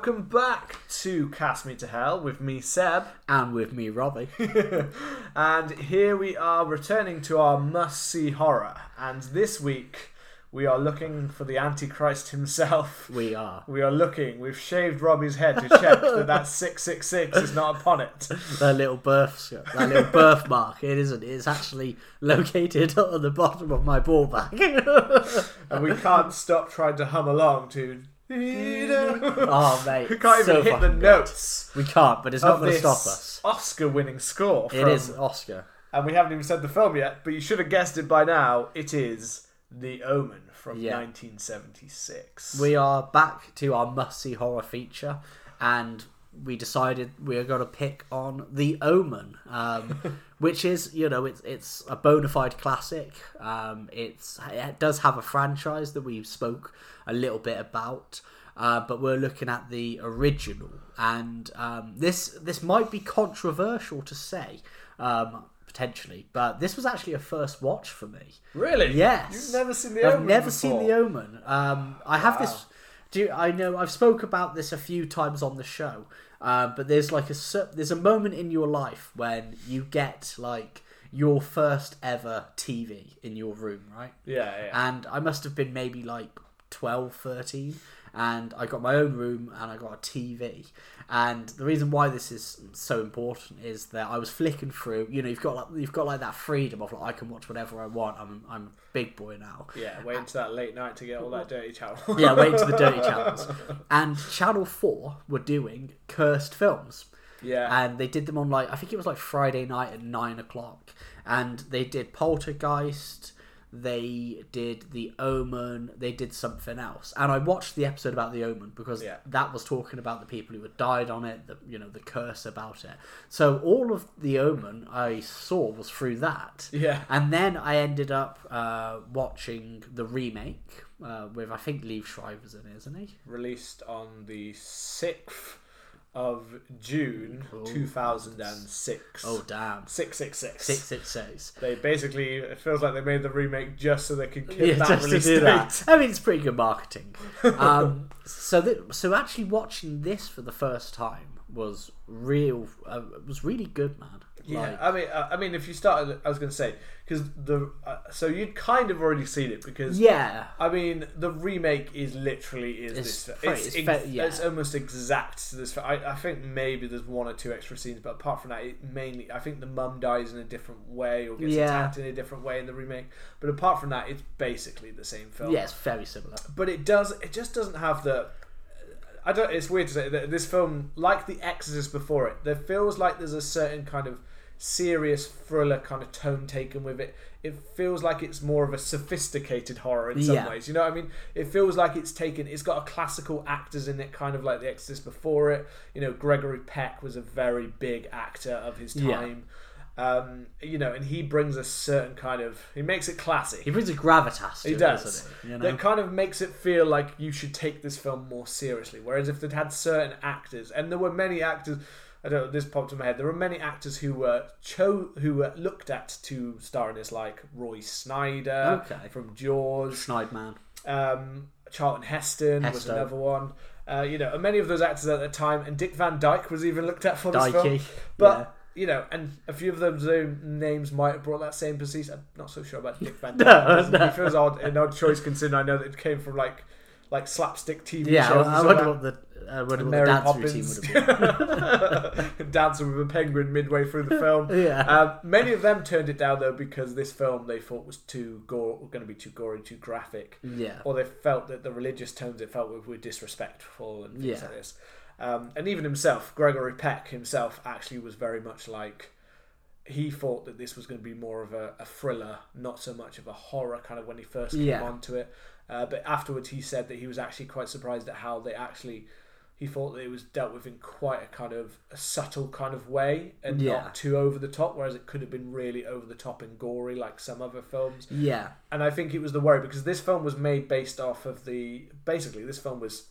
Welcome back to Cast Me to Hell with me, Seb. And with me, Robbie. and here we are returning to our must see horror. And this week we are looking for the Antichrist himself. We are. We are looking. We've shaved Robbie's head to check that that 666 is not upon it. That little birth, that little birthmark. It isn't. It's actually located on the bottom of my ball bag. and we can't stop trying to hum along to. Oh mate, we can't even so hit the good. notes. We can't, but it's not going to stop us. Oscar-winning score. It from- is Oscar. and we haven't even said the film yet, but you should have guessed it by now. It is The Omen from Yeah. 1976. We are back to our must-see horror feature, and we decided we are going to pick on The Omen, um, which is, you know, it's it's a bona fide classic. Um, it's it does have a franchise that we spoke a little bit about. Uh, but we're looking at the original, and um, this this might be controversial to say, um, potentially, but this was actually a first watch for me. really? Yes. You've never seen The I've Omen never before? seen the Omen. Um, I have Wow. this. Do you, I know I've spoke about this a few times on the show, uh, but there's like a there's a moment in your life when you get like your first ever TV in your room, right? Yeah, yeah. And I must have been maybe like 12, 13, and I got my own room and I got a TV. And the reason why this is so important is that I was flicking through. You know, you've got like you've got like that freedom of like I can watch whatever I want. I'm I'm a big boy now. yeah, wait until that late night to get all that dirty channel. Yeah, wait until the dirty channels. And Channel Four were doing cursed films yeah. and they did them on like I think it was like Friday night at nine o'clock, and they did Poltergeist, they did The Omen, they did something else, and I watched the episode about The Omen because Yeah. that was talking about the people who had died on it, the you know the curse about it. So all of The Omen I saw was through that. Yeah. And then I ended up uh, watching the remake uh, with I think Liev Schreiber's in it, isn't he? Released on the 6th of June 2006. Oh damn, 666. six six six. They basically, it feels like they made the remake just so they could keep yeah, that release date. that. I mean, it's pretty good marketing. Um, so, th- so actually watching this for the first time was real. Uh, was really good, man. Yeah, Like, I mean, uh, I mean, if you started, I was going to say because the uh, so you'd kind of already seen it because yeah, I mean the remake is literally is It's this. pretty- It's, it's ex- ve- yeah. it's almost exact to this. I, I think maybe there's one or two extra scenes, but apart from that, it mainly I think the mum dies in a different way or gets Yeah. attacked in a different way in the remake. But apart from that, it's basically the same film. yeah, it's very similar. but it does it just doesn't have the I don't it's weird to say that this film like The Exorcist before it there feels like there's a certain kind of serious thriller kind of tone taken with it it feels like it's more of a sophisticated horror in some Yeah. ways you know what I mean it feels like it's taken it's got a classical actors in it kind of like The Exorcist before it you know Gregory Peck was a very big actor of his Yeah. time um, you know and he brings a certain kind of he makes it classy He brings a gravitas. To he it, does. he? You know? That kind of makes it feel like you should take this film more seriously. Whereas if they'd had certain actors, and there were many actors, I don't know, this popped in my head. There were many actors who were cho- who were looked at to star in this, like Roy Scheider Okay. from Jaws, Schneidman. um, Charlton Heston was another one. Uh, you know, and many of those actors at the time, and Dick Van Dyke was even looked at for this film. But you know, and a few of those names might have brought that same prestige. I'm not so sure about Dick Van Dyke. No, no. feels odd, an odd choice considering I know that it came from like like slapstick TV Yeah, shows. I, I wonder what the uh, wonder what the dance Poppins. routine would have been. dancing with a penguin midway through the film. Yeah. Um, many of them turned it down though because this film they thought was too gore, going to be too gory, too graphic yeah. or they felt that the religious tones it felt were, were disrespectful and things Yeah. like this. Um, and even himself, Gregory Peck himself, actually was very much like he thought that this was going to be more of a, a thriller, not so much of a horror kind of when he first came Yeah. onto it. Uh, but afterwards, he said that he was actually quite surprised at how they actually. He thought that it was dealt with in quite a kind of a subtle kind of way and Yeah. not too over the top, whereas it could have been really over the top and gory like some other films Yeah. and I think it was the worry because this film was made based off of the basically this film was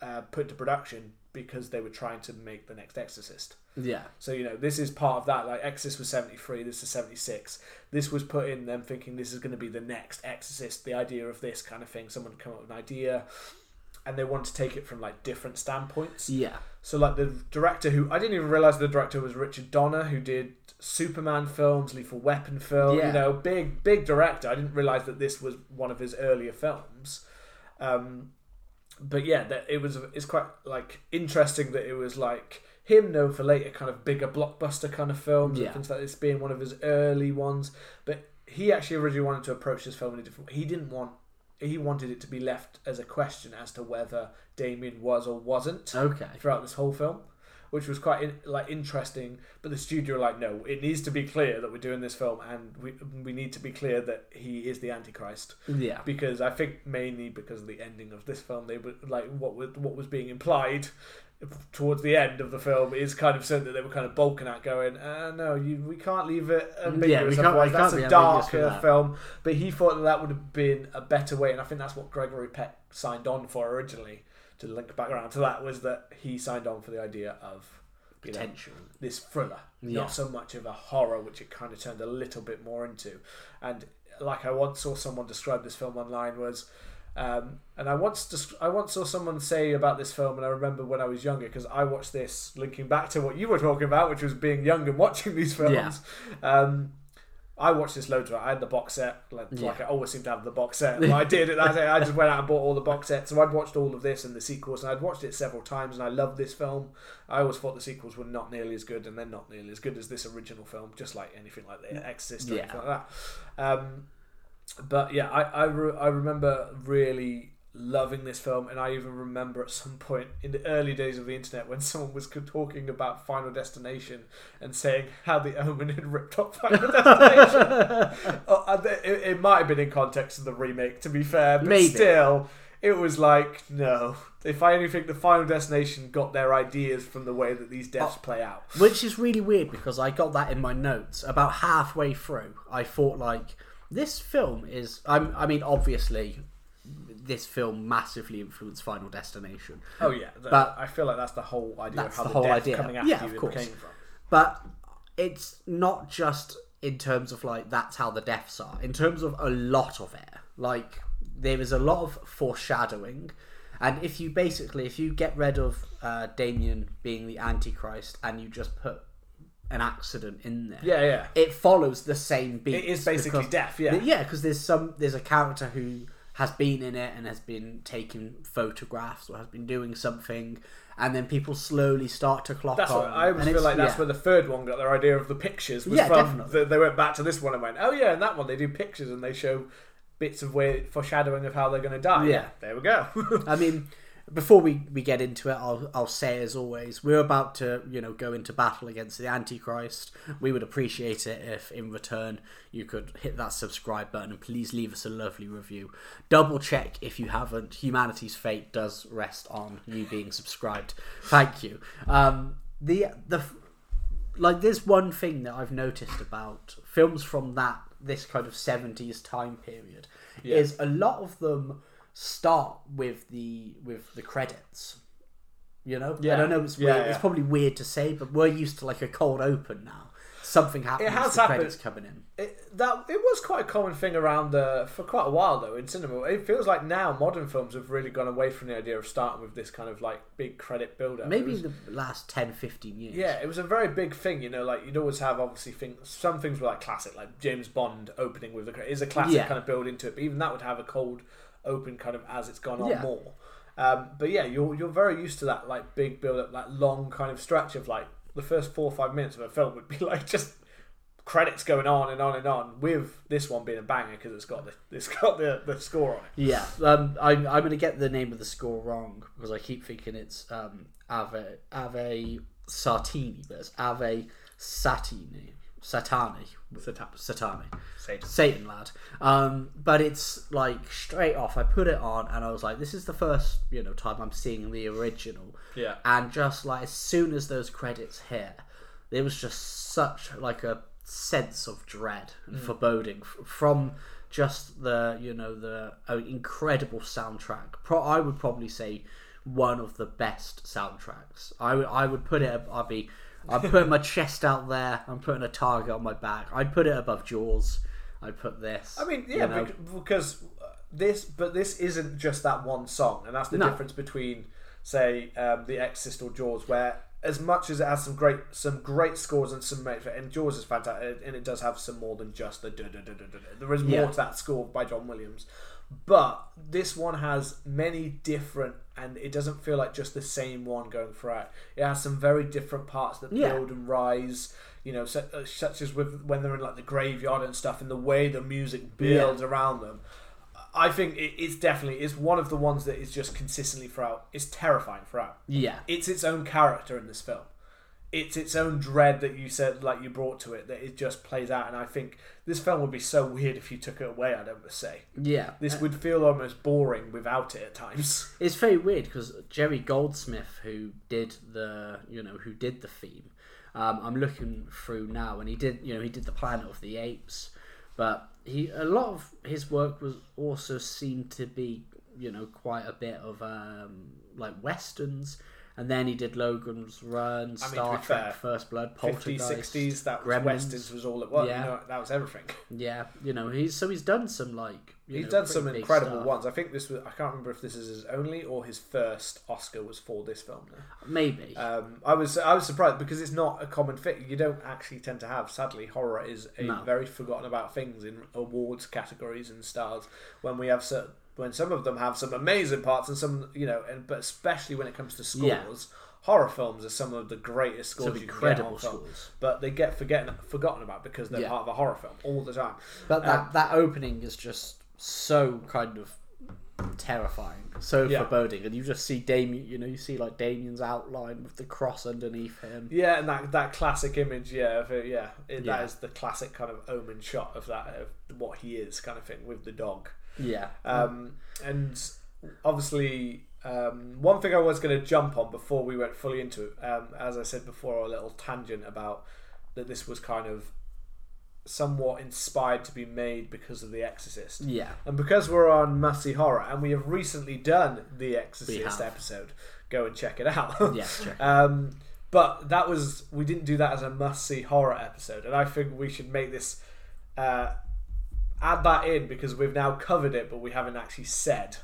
uh, put to production because they were trying to make the next Exorcist. Yeah. So you know this is part of that. Like Exorcist was seventy three, this is seventy six. This was put in them thinking this is going to be the next Exorcist. The idea of this kind of thing, someone come up with an idea. And they want to take it from like different standpoints. Yeah. So like the director who I didn't even realize the director was Richard Donner who did Superman films, Lethal Weapon film, Yeah. you know, big big director. I didn't realize that this was one of his earlier films. Um, but yeah, that it was it's quite like interesting that it was like him known for later kind of bigger blockbuster kind of films Yeah. and things like this being one of his early ones. But he actually originally wanted to approach this film in a different way. He didn't want he wanted it to be left as a question as to whether Damien was or wasn't Okay. throughout this whole film, which was quite in, like interesting. But the studio were like, no, it needs to be clear that we're doing this film, and we we need to be clear that he is the Antichrist. Yeah. Because I think mainly because of the ending of this film, they were like what was what was being implied towards the end of the film is kind of something that they were kind of bulking at, going, uh, "No, you we can't leave it ambiguous. otherwise we that's a darker that." film." But he thought that that would have been a better way, and I think that's what Gregory Peck signed on for originally. To link back around to that was that he signed on for the idea of you know, Potential. this thriller, Yeah. not so much of a horror, which it kind of turned a little bit more into. And like I once saw someone describe this film online was, um, and I once desc- I once saw someone say about this film, and I remember when I was younger because I watched this, linking back to what you were talking about, which was being young and watching these films. Um, I watched this loads. Right? I had the box set, like, Yeah. like I always seem to have the box set. I did it. that day. I just went out and bought all the box sets. So I'd watched all of this and the sequels, and I'd watched it several times, and I loved this film. I always thought the sequels were not nearly as good, and they're not nearly as good as this original film, just like anything like The Exorcist or Yeah. anything like that. Um, but yeah, I I, re- I remember really loving this film, and I even remember at some point in the early days of the internet when someone was talking about Final Destination and saying how the Omen had ripped off Final Destination. Oh, uh, it, it might have been in context of the remake, to be fair, but Maybe. still, it was like no. If I only think the Final Destination got their ideas from the way that these deaths oh, play out. Which is really weird because I got that in my notes about halfway through. I thought like this film is. I'm, I mean, obviously, this film massively influenced Final Destination, Oh yeah, the- But- I feel like that's the whole idea That's of how the the, whole idea. coming after Yeah, you of course. came from. but it's not just in terms of like that's how the deaths are. In terms of a lot of it, like there is a lot of foreshadowing. And if you basically, if you get rid of uh, Damien being the Antichrist and you just put an accident in there, Yeah, yeah. it follows the same beat. It is basically death, yeah. yeah, because there's some there's a character who has been in it and has been taking photographs or has been doing something, and then people slowly start to clock That's on. what I always feel like. That's yeah. where the third one got their idea of the pictures. Was Yeah, from definitely. the- they went back to this one and went, "Oh yeah, and that one they do pictures and they show bits of where foreshadowing of how they're going to die." Yeah. there we go. I mean, before we, we get into it, I'll, I'll say as always, we're about to you know go into battle against the Antichrist. We would appreciate it if in return you could hit that subscribe button and please leave us a lovely review. Double check if you haven't. Humanity's fate does rest on you being subscribed. Thank you. Um, the the like there's one thing that I've noticed about films from that this kind of 70s time period Yeah. is a lot of them start with the with the credits you know Yeah. i don't know it's weird yeah. it's probably weird to say but we're used to like a cold open now something happens It has the happened. credits coming in it, that it was quite a common thing around uh, for quite a while though in cinema. It feels like now modern films have really gone away from the idea of starting with this kind of like big credit builder. maybe in the last 10 15 years Yeah, it was a very big thing, you know. Like you'd always have obviously things. Some things were like classic, like James Bond opening with the is a classic Yeah. kind of build into it. But even that would have a cold open kind of as it's gone on Yeah. more. Um, but yeah, you're you're very used to that like big build up, like long kind of stretch of like the first four or five minutes of a film would be like just credits going on and on and on. With this one being a banger because it's got the it's got the the score on it. Yeah, um, I'm I'm gonna get the name of the score wrong because I keep thinking it's um, Ave Ave Sartini, but it's Ave Satani Satani Satani Satan. Satan lad. Um, but it's like straight off. I put it on and I was like, this is the first you know time I'm seeing the original. Yeah. And just like as soon as those credits hit, there was just such like a sense of dread and foreboding f- from just the you know the uh, incredible soundtrack. Pro- I would probably say one of the best soundtracks. I would I would put it. I'd be. I'm putting my chest out there. I'm putting a target on my back. I'd put it above Jaws. I'd put this. I mean, yeah, you know? because uh, this, but this isn't just that one song, and that's the No. difference between, say, um, the Exorcist or Jaws, where as much as it has some great, some great scores and some, and Jaws is fantastic, and it does have some more than just the. There is more Yeah. to that score by John Williams, but this one has many different, and it doesn't feel like just the same one going throughout. It has some very different parts that Yeah. build and rise. You know, such, uh, such as with when they're in like the graveyard and stuff, and the way the music builds around them. I think it, it's definitely it's one of the ones that is just consistently throughout. It's terrifying throughout. Yeah. It's its own character in this film. It's its own dread that you said, like you brought to it, that it just plays out. And I think this film would be so weird if you took it away. I'd ever say Yeah. this would feel almost boring without it at times. It's very weird because Jerry Goldsmith, who did the, you know, who did the theme, um, I'm looking through now, and he did, you know, he did the Planet of the Apes, but he a lot of his work was also seemed to be, you know, quite a bit of um, like westerns, and then he did Logan's Run, Star be Trek, fair, First Blood, 50s, Poltergeist, 60s, that was Gremlins. westerns was all it was. Yeah. You know, that was everything. Yeah, you know, he's so he's done some like He's know, done some incredible stuff. ones. I think this was. I can't remember if this is his only or his first Oscar was for this film. Now. Maybe. Um, I was I was surprised because it's not a common fit. You don't actually tend to have. Sadly, horror is a No. very forgotten about things in awards categories and stars. When we have certain, when some of them have some amazing parts and some you know, and but especially when it comes to scores, Yeah. horror films are some of the greatest scores some you can get incredible scores. But they get forgotten forgotten about because they're Yeah. part of a horror film all the time. But that Um, that opening is just so kind of terrifying, so Yeah. foreboding, and you just see Damien. You know, you see like Damien's outline with the cross underneath him. Yeah, and that that classic image, yeah, of it, yeah, it, Yeah. that is the classic kind of omen shot of that of what he is, kind of thing, with the dog. Yeah, Um, and obviously, um, one thing I was going to jump on before we went fully into it, um, as I said before, a little tangent about that this was kind of somewhat inspired to be made because of The Exorcist. yeah, And because we're on Must Horror, and we have recently done the Exorcist episode, go and check it out. yeah. Check. Um, but that was we didn't do that as a must see horror episode, and I think we should make this uh, add that in because we've now covered it, but we haven't actually said.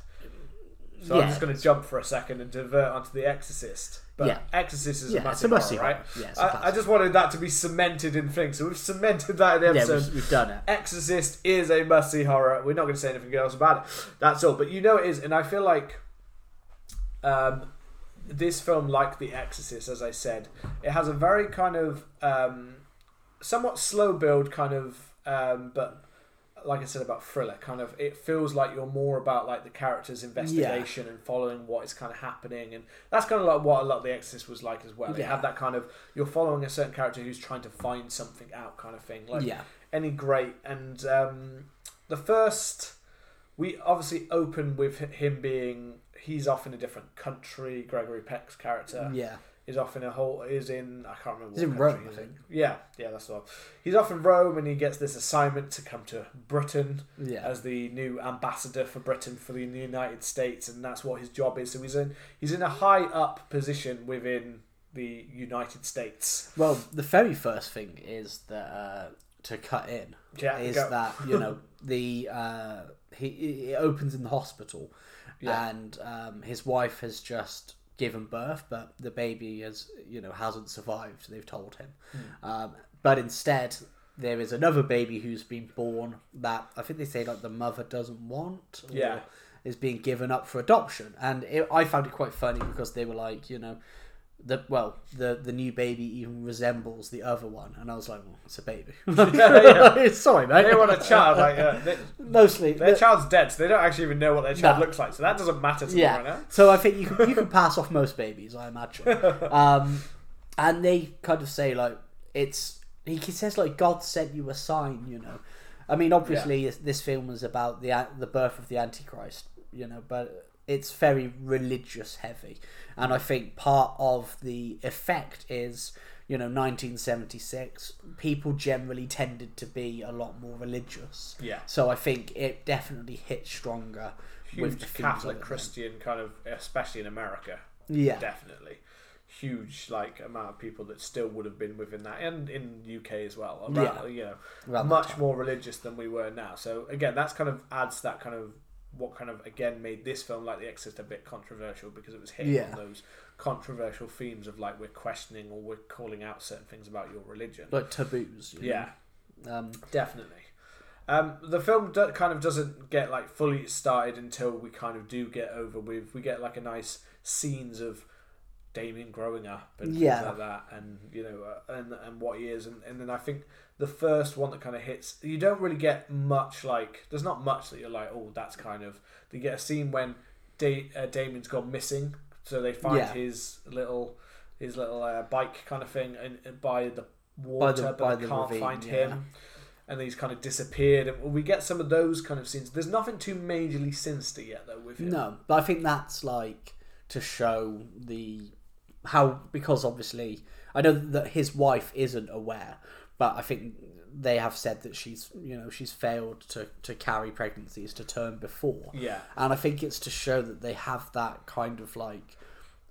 So I'm just going to jump for a second and divert onto the Exorcist. But Yeah. Exorcist is Yeah, a must it's a horror, right? Yeah, I, I just wanted that to be cemented in things, so we've cemented that in the yeah, episode. we've, we've done it. Exorcist is a must see horror. We're not going to say anything else about it. That's all. But you know it is, and I feel like um, this film, like The Exorcist, as I said, it has a very kind of um, somewhat slow build, kind of, um, but like I said about thriller, kind of, it feels like you're more about like the character's investigation and following what is kind of happening, and that's kind of like what a lot of The Exorcist was like as well. Yeah. have that kind of you're following a certain character who's trying to find something out, kind of thing. Like yeah, any great and um, the first we obviously open with him being he's off in a different country gregory peck's character yeah, is off in a whole is in i can't remember He's what in country Rome, he's I in. think. yeah yeah that's one he's off in rome and he gets this assignment to come to britain yeah. as the new ambassador for britain for the united states and that's what his job is so he's in he's in a high up position within the united states Well, the very first thing is that uh, to cut in yeah is that you know the uh, he it opens in the hospital, Yeah. and um, his wife has just given birth, but the baby has you know hasn't survived. They've told him, Hmm. um, but instead there is another baby who's been born that I think they say like the mother doesn't want. Or Yeah. Is being given up for adoption, and it, I found it quite funny because they were like, you know, the well, the the new baby even resembles the other one, and I was like, well, it's a baby. It's sorry, mate. they want a child like uh, they, Mostly, Their the- child's dead, so they don't actually even know what their child No. looks like. So that doesn't matter to yeah. them right now. So I think you can you can pass off most babies, I imagine. Um, and they kind of say like it's he says like God sent you a sign, you know. I mean, obviously this film is about the the birth of the Antichrist, you know, but it's very religious heavy, and I think part of the effect is. You know, 1976, people generally tended to be a lot more religious. Yeah. So I think it definitely hit stronger with the Catholic then. Christian kind of, especially in America. Yeah. Definitely. Huge like amount of people that still would have been within that, and in UK as well. Around, Yeah. You know, Around much more religious than we were now. So again, that's kind of adds that kind of what kind of again made this film like The Exorcist a bit controversial because it was hitting Yeah. on those controversial themes of like we're questioning or we're calling out certain things about your religion. like taboos. you yeah. Um, definitely. Um, the film do, kind of doesn't get like fully started until we kind of do get over with. We get like a nice scenes of Damien growing up and Yeah. things like that, and you know, uh, and and what he is, and, and then I think the first one that kind of hits, you don't really get much like. There's not much that you're like, oh, that's kind of. You get a scene when da- uh, Damien's gone missing, so they find Yeah. his little his little uh, bike kind of thing, and, and by the By water, the- but by they the can't ravine, find yeah. him and he's kind of disappeared. And we get some of those kind of scenes. There's nothing too majorly sinister yet, though, with him. No, but I think that's like to show the how because obviously I know that his wife isn't aware, but I think they have said that she's you know she's failed to to carry pregnancies to term before. Yeah. and I think it's to show that they have that kind of like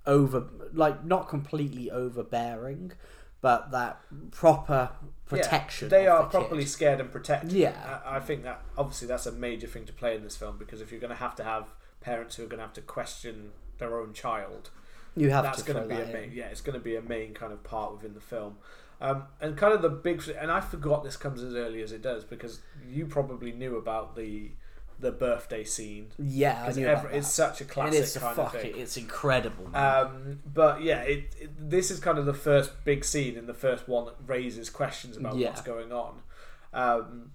over like not completely overbearing, but that proper protection. Yeah, they are the properly kid. scared and protected. Yeah. I, I think that obviously that's a major thing to play in this film because if you're going to have to have parents who are going to have to question their own child, You have that's to going to be a main, in. yeah, it's going to be a main kind of part within the film. Um, and kind of the big, and I forgot this comes as early as it does because you probably knew about the the birthday scene. Yeah, I knew every- it's such a It classic is a kind fuck of thing. it. It's incredible. Um, but yeah, it, it, this is kind of the first big scene and the first one that raises questions about Yeah. what's going on. Um,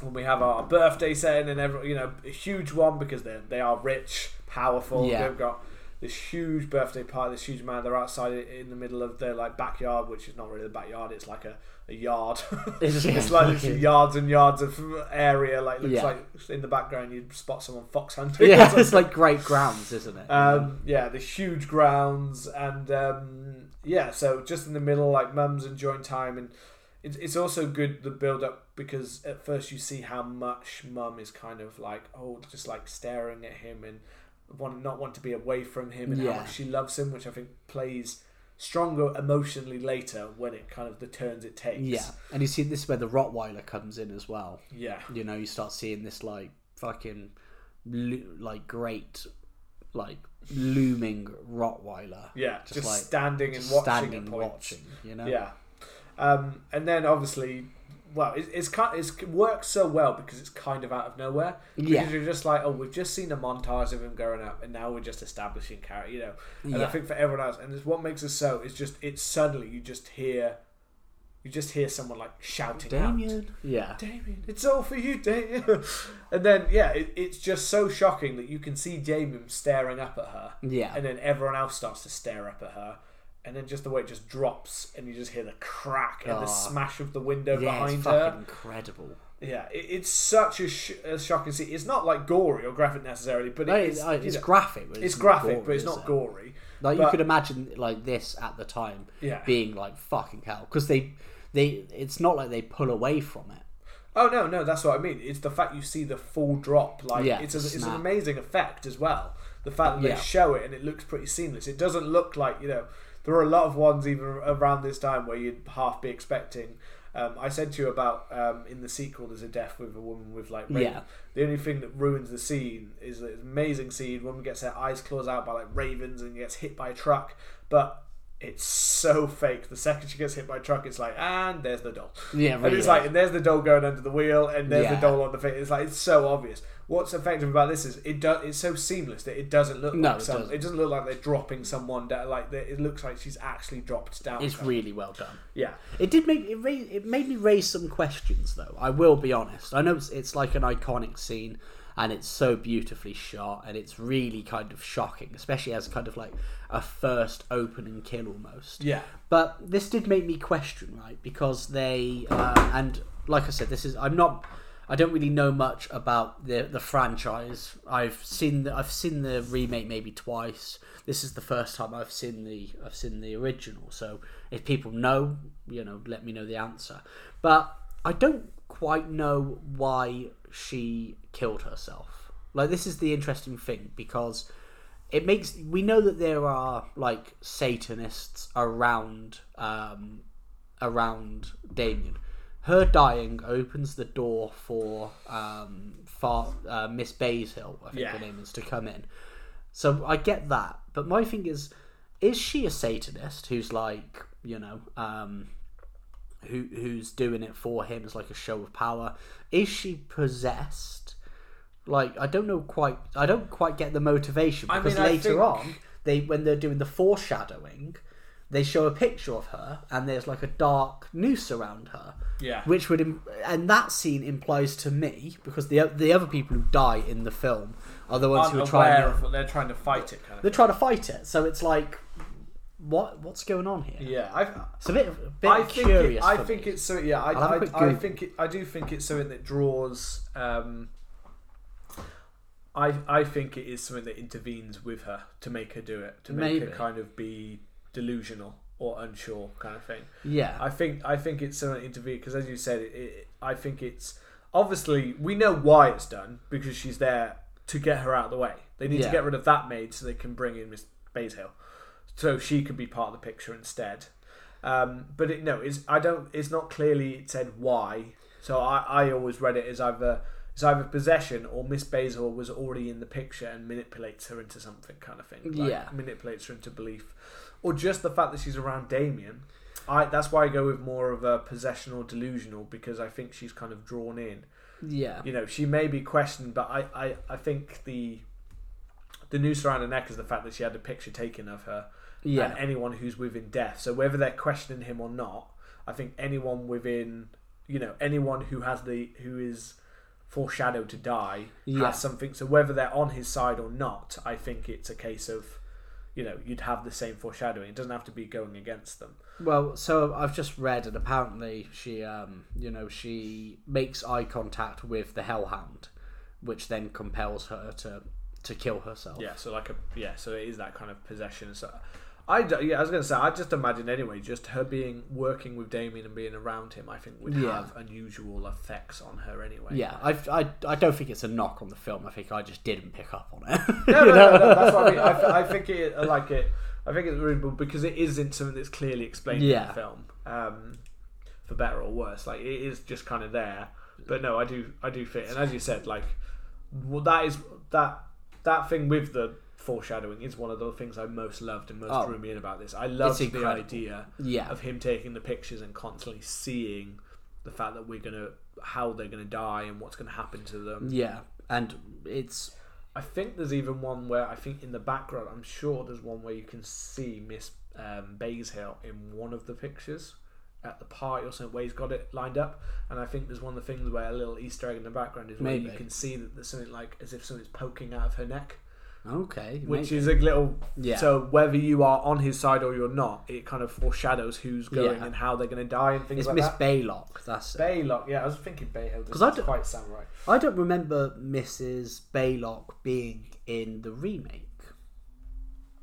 when we have our birthday setting and every, you know, a huge one because they they are rich, powerful. Yeah. They've got this huge birthday party, this huge man. They're outside in the middle of their like backyard, which is not really the backyard. It's like a, a yard. It's- it's like yards and yards of area. Like looks Yeah. like in the background you'd spot someone fox hunting. yeah, it's like great grounds, isn't it? Um, yeah, the huge grounds, and um, yeah, so just in the middle, like mum's enjoying time, and it's it's also good the build up because at first you see how much mum is kind of like oh, just like staring at him and want not want to be away from him, and how much she loves him, which I think plays stronger emotionally later when it kind of the turns it takes. yeah, and you see this is where the Rottweiler comes in as well. yeah, You know, you start seeing this like fucking like great like looming Rottweiler. yeah, Just just, like- standing and Just watching standing points. watching. You know. Yeah, um, and then obviously, well, it, it's kind it's, it works so well because it's kind of out of nowhere. Because Yeah. you're just like, oh, we've just seen a montage of him growing up, and now we're just establishing character, you know. And I think for everyone else, and it's what makes us so is just it's suddenly you just hear, you just hear someone like shouting out. Damien. Yeah. Damien, it's all for you, Damien. and then, yeah, it, it's just so shocking that you can see Damien staring up at her, Yeah. and then everyone else starts to stare up at her, and then just the way it just drops, and you just hear the crack and the Ah. smash of the window yeah, behind it's her. fucking incredible. Yeah, it, it's such a, sh- a shocking scene. It's not like gory or graphic necessarily, but No, it's, it's, uh, you it's know, graphic. But it's not graphic, gory, but it's is not it? gory. Like But- you could imagine like this at the time Yeah. being like fucking hell because they they it's not like they pull away from it. Oh no, no, that's what I mean. It's the fact you see the full drop. Like Yeah, it's a, it's an snap. amazing effect as well. The fact that Yeah. they show it and it looks pretty seamless. It doesn't look like you know. There are a lot of ones even around this time where you'd half be expecting. Um, I said to you about um, in the sequel. There's a death with a woman with like raven. Yeah. The only thing that ruins the scene is that an amazing scene. Woman gets her eyes claws out by like ravens and gets hit by a truck, but it's so fake. The second she gets hit by a truck, it's like, and there's the doll. Yeah, And it's really. like, and there's the doll going under the wheel, and there's the doll on the face. It's like it's so obvious. What's effective about this is it does. It's so seamless that it doesn't look No, like it some. doesn't. It doesn't look like they're dropping someone down. Like it looks like she's actually dropped down. It's really well done. yeah, It did make it. Raise, it made me raise some questions, though. I will be honest. I know it's, it's like an iconic scene, and it's so beautifully shot, and it's really kind of shocking, especially as kind of like a first opening kill almost. yeah, But this did make me question, right? Because they uh, and like I said, this is I'm not. I don't really know much about the the franchise. I've seen the, I've seen the remake maybe twice. This is the first time I've seen the I've seen the original. So if people know, you know, let me know the answer. But I don't quite know why she killed herself. Like this is the interesting thing because it makes we know that there are like satanists around um around Damien her dying opens the door for um, far, uh, Miss Bayshill, I think Yeah. her name is, to come in. So I get that, but my thing is, is she a Satanist who's like, you know, um, who who's doing it for him as like a show of power? Is she possessed? Like I don't know quite. I don't quite get the motivation I because mean, later think- on they when they're doing the foreshadowing, they show a picture of her and there's like a dark noose around her. Yeah. Which would im- and that scene implies to me because the the other people who die in the film are the ones Aren't who are trying To, of, they're trying to fight it, kind of. they're trying to fight it. So it's like, what what's going on here? Yeah, I, It's a bit, a bit I think curious. it, I think me. it's so. Yeah, I, I'll have a I, quick I think it, I do think it's something that draws. Um, I I think it is something that intervenes with her to make her do it to make her kind of be delusional or unsure kind of thing. yeah, I think I think it's something that intervenes because as you said, it, it, I think it's obviously we know why it's done because she's there to get her out of the way. They need Yeah. to get rid of that maid so they can bring in Miss Bayshill, so she can be part of the picture instead. Um, but it, no, it's I don't. It's not clearly said why. So I, I always read it as either it's either possession or Miss Basil was already in the picture and manipulates her into something kind of thing. Like, Yeah. manipulates her into belief, or just the fact that she's around Damien. I that's why I go with more of a possession or delusional because I think she's kind of drawn in. yeah, You know, she may be questioned, but I, I, I think the the noose around her neck is the fact that she had a picture taken of her yeah, and anyone who's within death. So whether they're questioning him or not, I think anyone within, you know, anyone who has the who is foreshadowed to die Yeah. has something. So whether they're on his side or not, I think it's a case of, you know, you'd have the same foreshadowing. It doesn't have to be going against them. Well, so I've just read, and apparently she, um, you know, she makes eye contact with the Hellhound, which then compels her to to kill herself. Yeah. So like a yeah. So it is that kind of possession. So. I d- yeah, I was gonna say. I just imagine anyway, just her being working with Damien and being around him. I think would Yeah. have unusual effects on her anyway. Yeah, I, I, I don't think it's a knock on the film. I think I just didn't pick up on it. No, no, no, no, that's what I mean. I, I think it, I like it. I think it's really because it isn't something that's clearly explained in the film, um, for better or worse. Like it is just kind of there. But no, I do, I do fit. And as you said, like, well, that is that that thing with the foreshadowing is one of the things I most loved and most Oh. drew me in about this. I loved the idea Yeah. of him taking the pictures and constantly seeing the fact that we're gonna how they're gonna die and what's gonna happen to them. yeah, and it's I think there's even one where I think in the background, I'm sure there's one where you can see Miss um, Bayshill in one of the pictures at the party or something where he's got it lined up. And I think there's one of the things where a little Easter egg in the background is where you can see that there's something like as if something's poking out of her neck, okay. which is a little. Yeah. So whether you are on his side or you're not, it kind of foreshadows who's going Yeah. and how they're going to die and things like that. it's like Miss that. Baylock. That's it. Baylock, yeah, I was thinking Bayhill. 'Cause I Doesn't don't- quite sound right. I don't remember Mrs. Baylock being in the remake.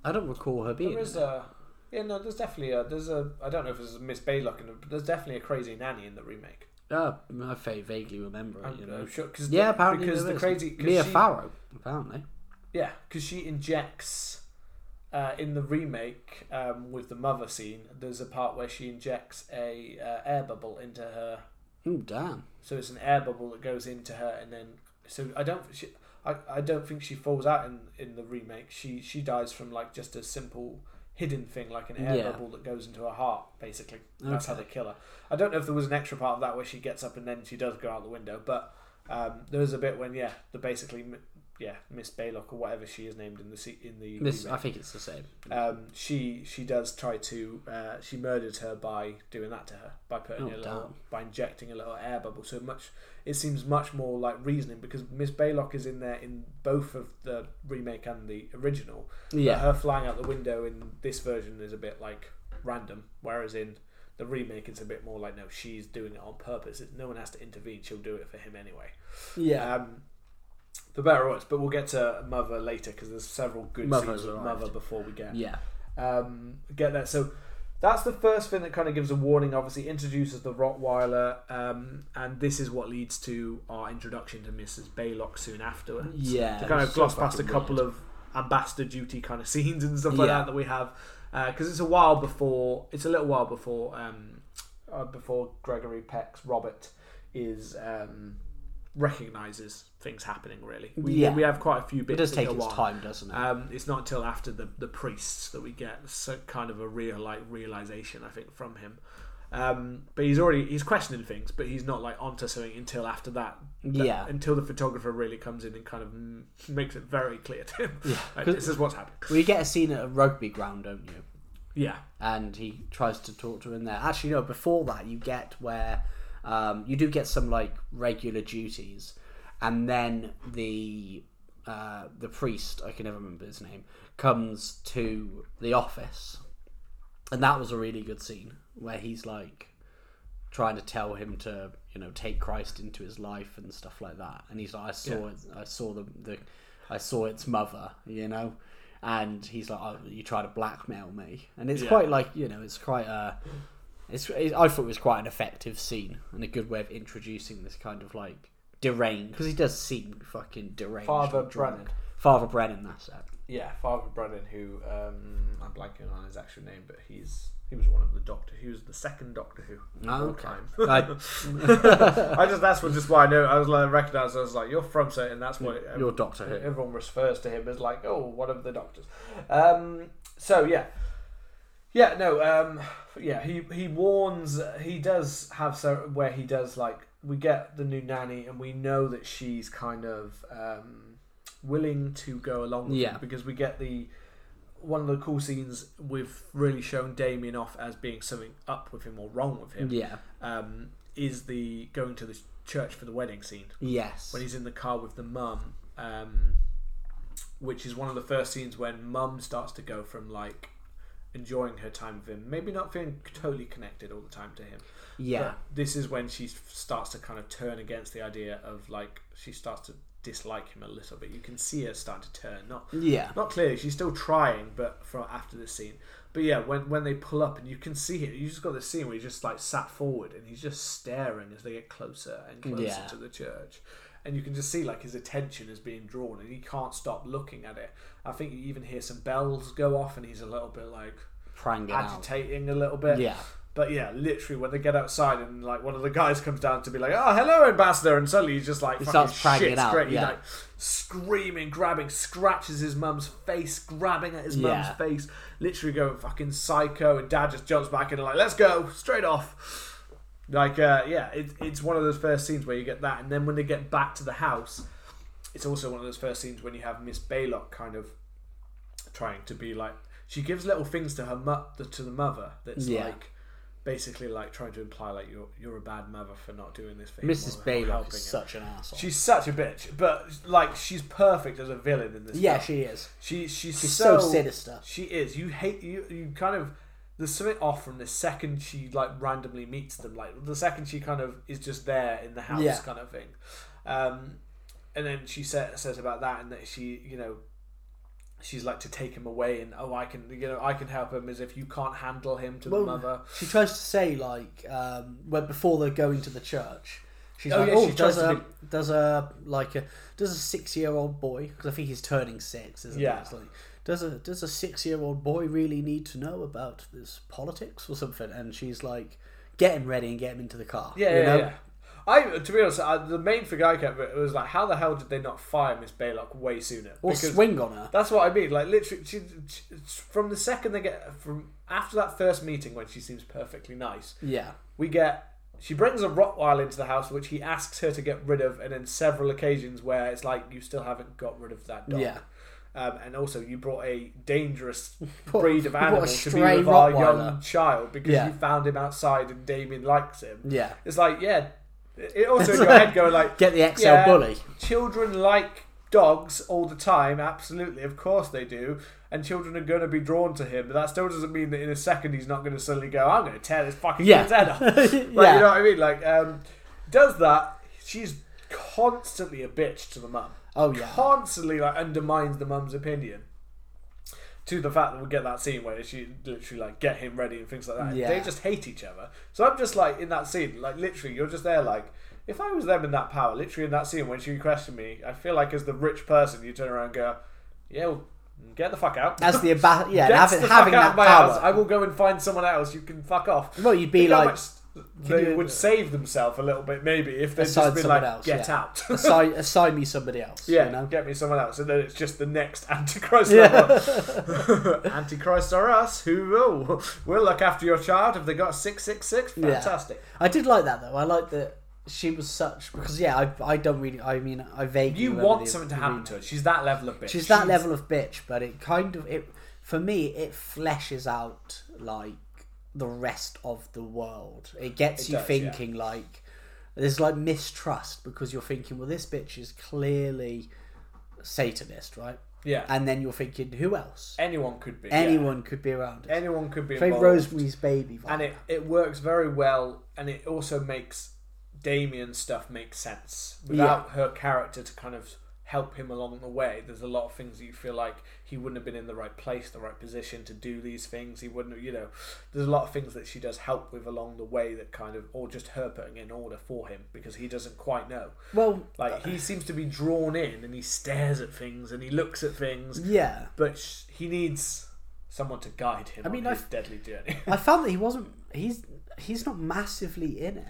I don't recall her being. There is in it. a yeah no. There's definitely a there's a I don't know if there's a Miss Baylock in it, but there's definitely a crazy nanny in the remake. Uh, I va- vaguely remember it. You know. I'm sure cause Yeah, the, apparently because there the is. crazy 'cause Mia she, Farrow. Apparently. Yeah because she injects. Uh, in the remake, um, with the mother scene, there's a part where she injects a uh, air bubble into her. Oh damn. So it's an air bubble that goes into her, and then so I don't she, I, I don't think she falls out in, in the remake. She she dies from like just a simple hidden thing like an air Yeah. bubble that goes into her heart. Basically, that's how they kill her. I don't know if there was an extra part of that where she gets up and then she does go out the window, but um, there was a bit when yeah, the basically yeah Miss Baylock or whatever she is named in the in the Miss. I think it's the same. Um, she she does try to uh, she murdered her by doing that to her by putting Oh, a little damn. by injecting a little air bubble. So much it seems much more like reasoning because Miss Baylock is in there in both of the remake and the original. Yeah. her flying out the window in this version is a bit like random, whereas in the remake it's a bit more like no, she's doing it on purpose. It, no one has to intervene. She'll do it for him anyway. Yeah. Um, for better or worse, but we'll get to Mother later because there's several good Mother's scenes with arrived. Mother before we get yeah. um, get that. So that's the first thing that kind of gives a warning. Obviously, introduces the Rottweiler, um, and this is what leads to our introduction to Mrs. Baylock soon afterwards. Yeah, to kind of was gloss so past a fucking couple of ambassador duty kind of scenes and stuff like Yeah. that that we have, because it's a while before. It's a little while before. Um, uh, before Gregory Peck's Robert is um, recognizes things happening. Really, we, Yeah. we have quite a few bits. It does take its on. time, doesn't it? Um, it's not until after the the priests that we get so kind of a real like realization, I think, from him. Um, but he's already he's questioning things, but he's not like onto something until after that. That- Yeah. Until the photographer really comes in and kind of makes it very clear to him. Yeah. like, this is what's happening. We get a scene at a rugby ground, don't you? Yeah. and he tries to talk to him there. Actually, no. Before that, you get where um, you do get some like regular duties, and then the uh, the priest I can never remember his name comes to the office, and that was a really good scene where he's like trying to tell him to you know take Christ into his life and stuff like that, and he's like I saw it, I saw the the I saw its mother, you know. And he's like, oh, "You try to blackmail me," and it's Yeah. quite like you know, it's quite a, it's. It, I thought it was quite an effective scene and a good way of introducing this kind of like deranged because he does seem fucking deranged. Father. Brennan. Father Brennan, that's it. Yeah, Father Brennan, who um, I'm blanking on his actual name, but he's he was one of the Doctor. He was the second Doctor Who. Oh, okay. time. I, I just that's what just why I know I was like recognized. I was like, you're from certain. That's what You're Doctor Who. Everyone refers to him as like, oh, one of the doctors. Um, so yeah, yeah, no, um, yeah. He he warns. He does have so where he does like we get the new nanny and we know that she's kind of um, willing to go along with Yeah. him because we get the one of the cool scenes we've really shown Damien off as being something up with him or wrong with him yeah. um, is the going to the church for the wedding scene Yes. when he's in the car with the mum, um, which is one of the first scenes when mum starts to go from like enjoying her time with him, maybe not feeling totally connected all the time to him. yeah. But this is when she starts to kind of turn against the idea of like she starts to dislike him a little bit. You can see her starting to turn, not Yeah. not clearly. She's still trying, but from after this scene. But yeah, when when they pull up and you can see it, you just got this scene where he's just like sat forward and he's just staring as they get closer and closer Yeah. to the church, and you can just see like his attention is being drawn and he can't stop looking at it. I think you even hear some bells go off and he's a little bit like Pranging out. agitating a little bit. Yeah. But yeah, literally when they get outside and like one of the guys comes down to be like, "Oh, hello, ambassador," and suddenly he's just like He fucking starts pragging out, yeah. like screaming, grabbing, scratches his mum's face, grabbing at his mum's face, literally going fucking psycho. And dad just jumps back and like, "Let's go straight off." Like, uh, yeah, it, it's one of those first scenes where you get that, and then when they get back to the house, it's also one of those first scenes when you have Miss Baylock kind of trying to be like she gives little things to her mu- to the mother that's Yeah. like basically like trying to imply like you're you're a bad mother for not doing this thing. Mrs. Baylock is such an asshole. She's such a bitch, but like she's perfect as a villain in this. yeah, film. she is. she she's, She's so, so sinister. She is. You hate you. You kind of there's something off from the second she like randomly meets them. Like the second she kind of is just there in the house, Yeah. kind of thing. Um, and then she sa- says about that, and that she, you know, she's like to take him away, and oh, I can, you know, I can help him as if you can't handle him to Well, the mother. She tries to say like um, when before they're going to the church. She's Oh, like, yeah, oh, she does a do- does a like a does a six year old boy because I think he's turning six, isn't Yeah. he? It's like does a does a six year old boy really need to know about this politics or something? And she's like, get him ready and get him into the car. Yeah, you yeah, know? yeah. I, to be honest, I, the main thing I kept it was like, how the hell did they not fire Miss Baylock way sooner? Or swing on her. That's what I mean. Like literally, she, she, from the second they get from after that first meeting when she seems perfectly nice, Yeah, we get she brings a Rottweiler into the house, which he asks her to get rid of, and then several occasions where it's like you still haven't got rid of that dog. Yeah. Um, and also, you brought a dangerous breed of animal to be with our young child because Yeah. you found him outside and Damien likes him. yeah. It's like, yeah. It also in your head going like, Get the XL yeah, bully. Children like dogs all the time, absolutely, of course they do, and children are going to be drawn to him. But that still doesn't mean that in a second he's not going to suddenly go, "I'm going to tear this fucking Yeah. kid's head off." like, Yeah. you know what I mean? Like, um, does that? She's constantly a bitch to the mum. Oh yeah. Constantly like undermines the mum's opinion. To the fact that we get that scene where she literally like get him ready and things like that. Yeah. They just hate each other. So I'm just like in that scene, like literally, you're just there like. If I was them in that power, literally in that scene when she questioned me, I feel like as the rich person, you turn around and go, "Yeah, well, get the fuck out." As the amba- yeah, having, the having that power. house. I will go and find someone else. You can fuck off. well, you'd be how like they you- would save themselves a little bit, maybe if they'd just been like, else, "Get yeah. out." assign, assign me somebody else. Yeah, you know? get me someone else, and then it's just the next Antichrist. Yeah. level. Antichrist are us. Who will? We'll look after your child if they got six six six. Yeah. Fantastic. I did like that though. I like that she was such because yeah, I, I don't really. I mean, I vaguely You want the- something to happen to her. She's that level of bitch. She's that level of bitch, but it kind of it for me it fleshes out like the rest of the world. It gets It you does, yeah. thinking like there's like mistrust because you're thinking, well, this bitch is clearly Satanist, right? Yeah. And then you're thinking, who else? Anyone could be. yeah. Anyone could be around it. Anyone could be involved. Rosemary's Baby. Vibe. and it, it works very well and it also makes Damien's stuff make sense without her character to kind of help him along the way there's a lot of things that you feel like he wouldn't have been in the right place the right position to do these things he wouldn't have, you know there's a lot of things that she does help with along the way that kind of or just her putting in order for him because he doesn't quite know well, like he seems to be drawn in and he stares at things and he looks at things yeah. but sh- he needs someone to guide him I mean, on I've- deadly journey I found that he wasn't. He's he's not massively in it,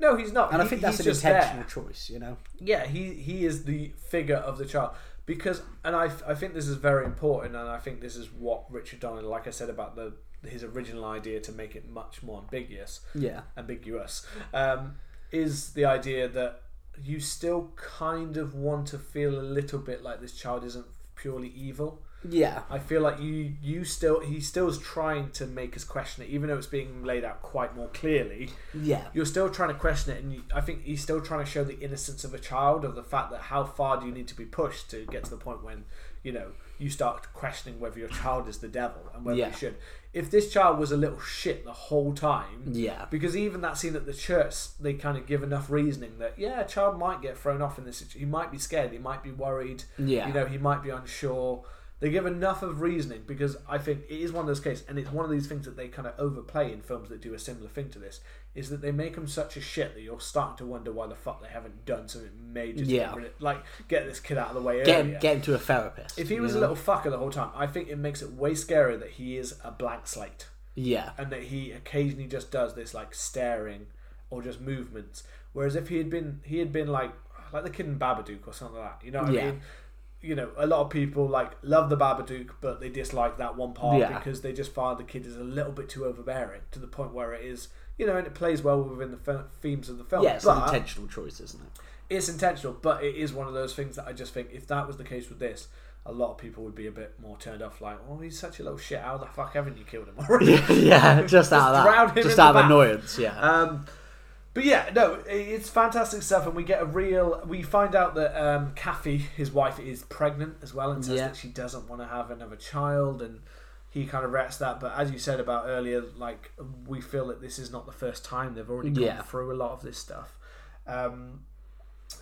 no he's not and I think that's an just there. intentional choice. You know. yeah he he is the figure of the child because and I, I think this is very important and I think this is what Richard Donner like I said about the his original idea to make it much more ambiguous Yeah. ambiguous um, is the idea that you still kind of want to feel a little bit like this child isn't purely evil Yeah. I feel like you you still he still is trying to make us question it even though it's being laid out quite more clearly Yeah. you're still trying to question it, and you, I think he's still trying to show the innocence of a child, of the fact that how far do you need to be pushed to get to the point when you know you start questioning whether your child is the devil and whether Yeah. you should. If this child was a little shit the whole time, Yeah. because even that scene at the church, they kind of give enough reasoning that yeah, a child might get thrown off in this. He might be scared. He might be worried. Yeah. You know, he might be unsure. They give enough of reasoning because I think it is one of those cases, and it's one of these things that they kind of overplay in films that do a similar thing to this. Is that they make him such a shit that you're starting to wonder why the fuck they haven't done something major Yeah. like get this kid out of the way Get earlier. him, get him to a therapist. if he was a little fucker the whole time, I think it makes it way scarier that he is a blank slate Yeah. and that he occasionally just does this like staring or just movements. Whereas if he had been he had been like like the kid in Babadook or something like that, you know what Yeah. I mean? You know, a lot of people like love the Babadook, but they dislike that one part Yeah. because they just find the kid is a little bit too overbearing to the point where it is, you know, and it plays well within the themes of the film. Yeah, it's but an intentional choice, isn't it? it's intentional, but it is one of those things that I just think if that was the case with this, a lot of people would be a bit more turned off. Like, oh, he's such a little shit. How the fuck haven't you killed him already? yeah, just out of that, just out of bath. annoyance. Yeah. Um, but yeah, no, it's fantastic stuff, and we get a real. We find out that um, Kathy, his wife, is pregnant as well, and says Yeah. that she doesn't want to have another child, and he kind of reacts to that. But as you said about earlier, like we feel that this is not the first time they've already gone Yeah. through a lot of this stuff. Um,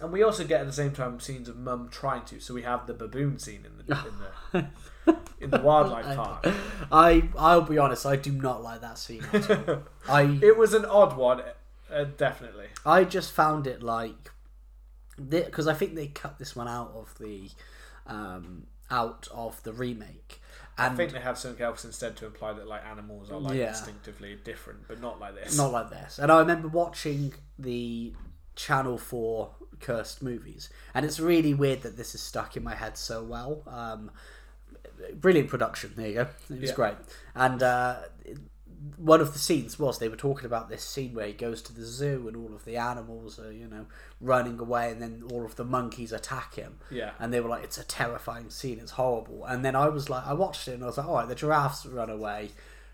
and we also get at the same time scenes of Mum trying to. So we have the baboon scene in the in the in the wildlife park. I I'll be honest, I do not like that scene. At all. I It was an odd one, uh, definitely. I just found it like because I think they cut this one out of the um, out of the remake, and I think they have something else instead to imply that like animals are like Yeah. instinctively different, but not like this. not like this. And I remember watching the Channel Four cursed movies, and it's really weird that this is stuck in my head so well. Um, brilliant production. There you go. It was Yeah. great. And uh, one of the scenes was they were talking about this scene where he goes to the zoo and all of the animals are you know running away, and then all of the monkeys attack him. Yeah. And they were like, "It's a terrifying scene. It's horrible." And then I was like, I watched it and I was like, "All right, the giraffes run away."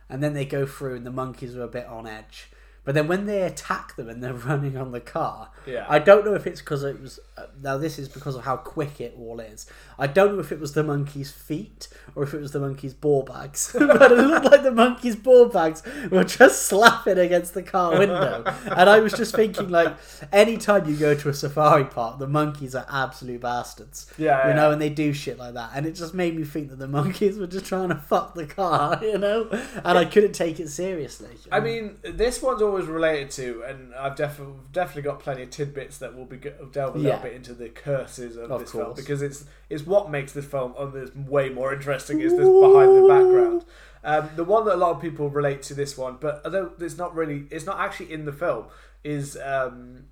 And then they go through, and the monkeys are a bit on edge. But then when they attack them and they're running on the car, Yeah. I don't know if it's because it was. Uh, now this is because of how quick it all is. I don't know if it was the monkey's feet or if it was the monkey's ball bags. but it looked like the monkey's ball bags were just slapping against the car window. and I was just thinking, like, anytime you go to a safari park, the monkeys are absolute bastards. Yeah, you yeah. know, and they do shit like that. And it just made me think that the monkeys were just trying to fuck the car, you know. And I couldn't take it seriously. I mean, this one's always related to, and I've definitely definitely got plenty of tidbits that will be go- delve a Yeah. little bit into the curses of, Of this film because it's it's what makes this film oh, this way more interesting is this behind the background. Um, the one that a lot of people relate to this one, but although it's not really, it's not actually in the film. Is um,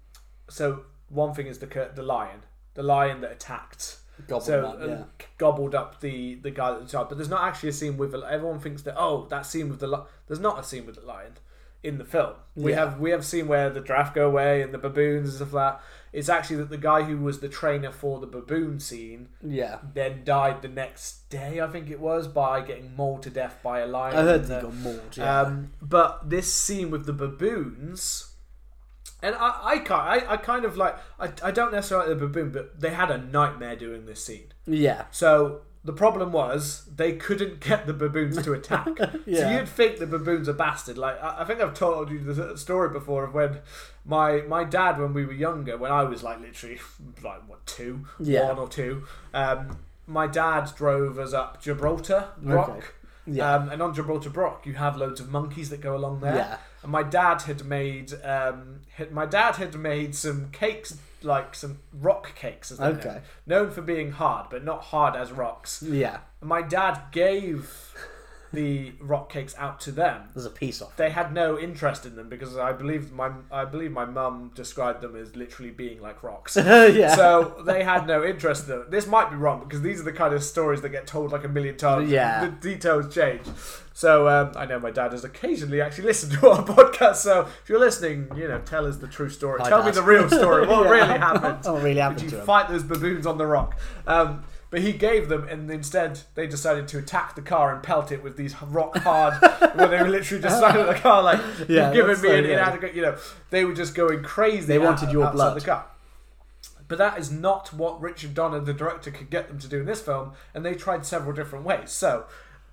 so one thing is the the lion, the lion that attacked Gobbled so up, yeah. gobbled up the the guy at the top. But there's not actually a scene with. A, everyone thinks that oh, that scene with the there's not a scene with the lion in the film. We Yeah. have we have seen where the giraffe go away and the baboons and stuff like that. It's actually that the guy who was the trainer for the baboon scene Yeah. then died the next day. I think it was by getting mauled to death by a lion. I heard they got mauled. Yeah. um, but this scene with the baboons, and I, I can't, I, I kind of like, I, I don't necessarily like the baboon, but they had a nightmare doing this scene. yeah. So the problem was they couldn't get the baboons to attack. So you'd think the baboons are bastard. Like I, I think I've told you the story before of when my my dad, when we were younger, when I was like literally like what two, Yeah. one or two. Um, my dad drove us up Gibraltar Rock. Okay. Yeah. Um, and on Gibraltar Rock, you have loads of monkeys that go along there. Yeah. And my dad had made, um, had, my dad had made some cakes, like some rock cakes, as they're Okay. known, known for being hard, but not hard as rocks. yeah. My dad gave the rock cakes out to them. There's a piece off. They had no interest in them because I believe my I believe my mum described them as literally being like rocks. yeah. So they had no interest in them. This might be wrong because these are the kind of stories that get told like a million times. Yeah. The details change. So um, I know my dad has occasionally actually listened to our podcast. So if you're listening, you know, tell us the true story. Hi, tell me the real story. What Yeah. really happened? What really happened Did you him? fight those baboons on the rock? Um, but he gave them, and instead they decided to attack the car and pelt it with these rock hard. where they were literally just sat in the car, like Yeah, you've given me so an good. inadequate. You know, they were just going crazy. They wanted your blood. the car. But that is not what Richard Donner, the director, could get them to do in this film, and they tried several different ways. So,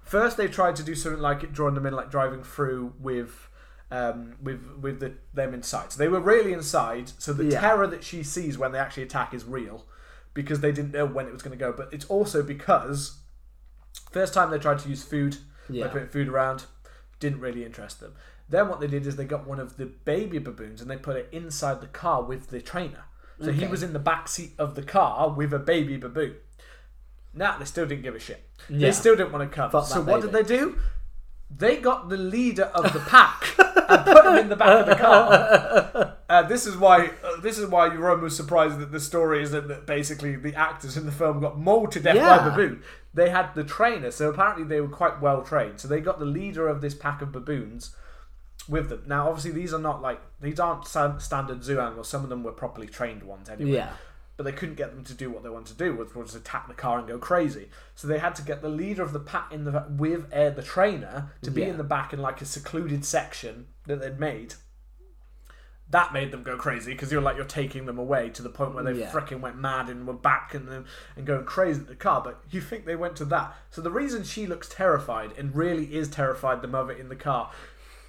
first they tried to do something like it, drawing them in, like driving through with, um, with with the, them inside. So they were really inside. So the Yeah. terror that she sees when they actually attack is real, because they didn't know when it was going to go. But it's also because first time they tried to use food, Yeah. they put food around, didn't really interest them. Then what they did is they got one of the baby baboons and they put it inside the car with the trainer. So he was in the back seat of the car with a baby baboon. Nah, they still didn't give a shit. Yeah. They still didn't want to come. Fuck so what did they do? They got the leader of the pack and put him in the back of the car. Uh, this is why uh, this is why you're almost surprised that the story is that, that basically the actors in the film got mauled to death by Yeah. a baboon. They had the trainer, so apparently they were quite well trained. So they got the leader of this pack of baboons with them. Now, obviously, these are not like these aren't standard zoo animals. Some of them were properly trained ones anyway. Yeah. But they couldn't get them to do what they wanted to do, which was attack the car and go crazy. So they had to get the leader of the pack in the with uh, the trainer to be Yeah. in the back in like a secluded section that they'd made. That made them go crazy because you're like you're taking them away to the point where they Yeah. freaking went mad and were back and and going crazy at the car. But you think they went to that? So the reason she looks terrified and really is terrified, the mother in the car,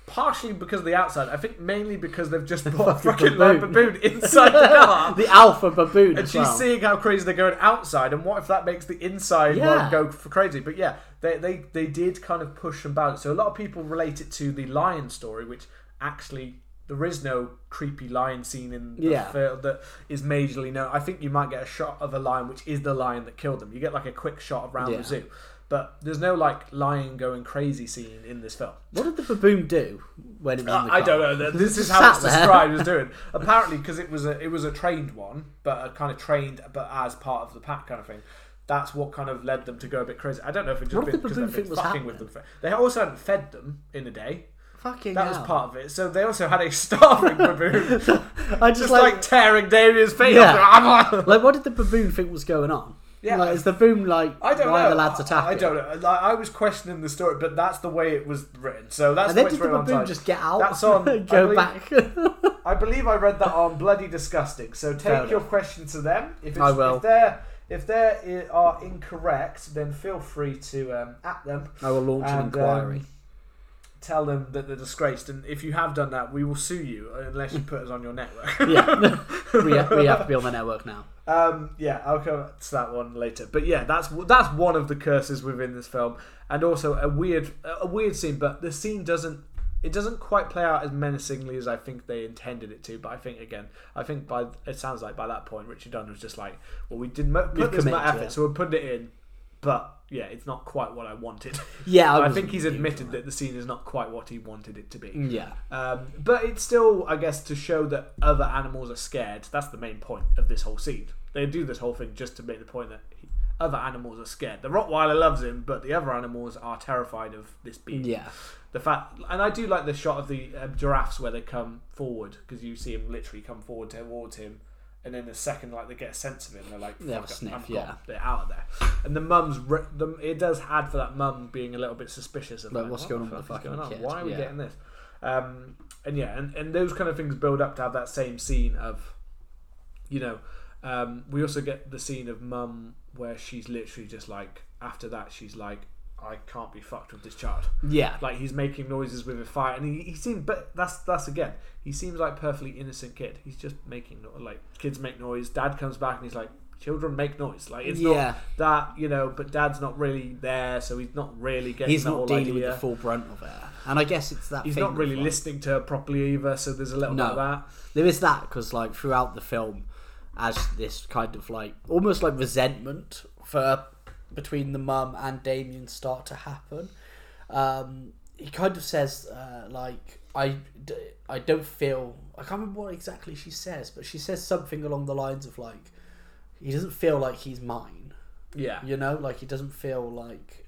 partially because of the outside. I think mainly because they've just brought a Fucking baboon. baboon inside the car. the alpha baboon. And she's well. seeing how crazy they're going outside, and what if that makes the inside Yeah. one go for crazy? But yeah, they, they they did kind of push and balance. So a lot of people relate it to the lion story, which actually there is no creepy lion scene in the Yeah. film that is majorly known. I think you might get a shot of a lion, which is the lion that killed them. You get like a quick shot around Yeah. the zoo, but there's no like lion going crazy scene in this film. What did the baboon do when it was in the I car? don't know. This is how it's described as doing. Apparently, because it was a it was a trained one, but a kind of trained, but as part of the pack kind of thing. That's what kind of led them to go a bit crazy. I don't know if it just What been the because baboon they've been think was fucking with them. They also hadn't fed them in a day. Fucking That was hell. part of it. So they also had a starving baboon, I just, just like, like, tearing Damien's face Yeah. off. like, what did the baboon think was going on? Yeah. Like, is the boom like, I don't why know. the lads attacking? I don't know. Like, I was questioning the story, but that's the way it was written. So that's And the way did it's the written on baboon just get out That's on- and I go believe- back? I believe I read that on Bloody Disgusting. So take Fair your enough. question to them. If, it's, I will. if they're if they are incorrect, then feel free to um, at them I will launch an inquiry. um, tell them that they're disgraced. And if you have done that, we will sue you unless you put us on your network. yeah, we, have, we have to be on the network now. Um, yeah, I'll come to that one later. But yeah, that's that's one of the curses within this film, and also a weird a weird scene. But the scene doesn't it doesn't quite play out as menacingly as I think they intended it to. But I think again, I think by it sounds like by that point, Richard Dunn was just like, well, we didn't mo- We've put this much effort, so we're putting it in. But yeah, it's not quite what I wanted. Yeah, I was think he's admitted that the scene is not quite what he wanted it to be. Yeah, Um, but it's still, I guess, to show that other animals are scared. That's the main point of this whole scene. They do this whole thing just to make the point that he, other animals are scared. The Rottweiler loves him, but the other animals are terrified of this being. yeah, The fact, and I do like the shot of the uh, giraffes where they come forward because you see him literally come forward towards him, and then the second like they get a sense of him, they're like, They have a "Fuck sniff, I'm yeah. gone." they're out of there. And the mum's, re- the, it does add for that mum being a little bit suspicious of Like, like, what's what going on with the fucking going on? kid? Why are we Yeah. getting this? Um, and yeah, and, and those kind of things build up to have that same scene of, you know, um, we also get the scene of mum where she's literally just like, after that, she's like, I can't be fucked with this child. yeah, Like he's making noises with a fire, and he, he seems, but that's that's again, he seems like perfectly innocent kid. He's just making no- like kids make noise. Dad comes back and he's like, children make noise. Like it's Yeah. not that you know, but Dad's not really there, so he's not really getting. he's not dealing idea. with the full brunt of it. And I guess it's that He's not really like, listening to her properly either, so there's a little No. bit of that. There is that because like throughout the film, as this kind of like almost like resentment for between the mum and Damien start to happen. Um, he kind of says uh, like I don't feel I can't remember what exactly she says, but she says something along the lines of like he doesn't feel like he's mine. Yeah, You know, like he doesn't feel like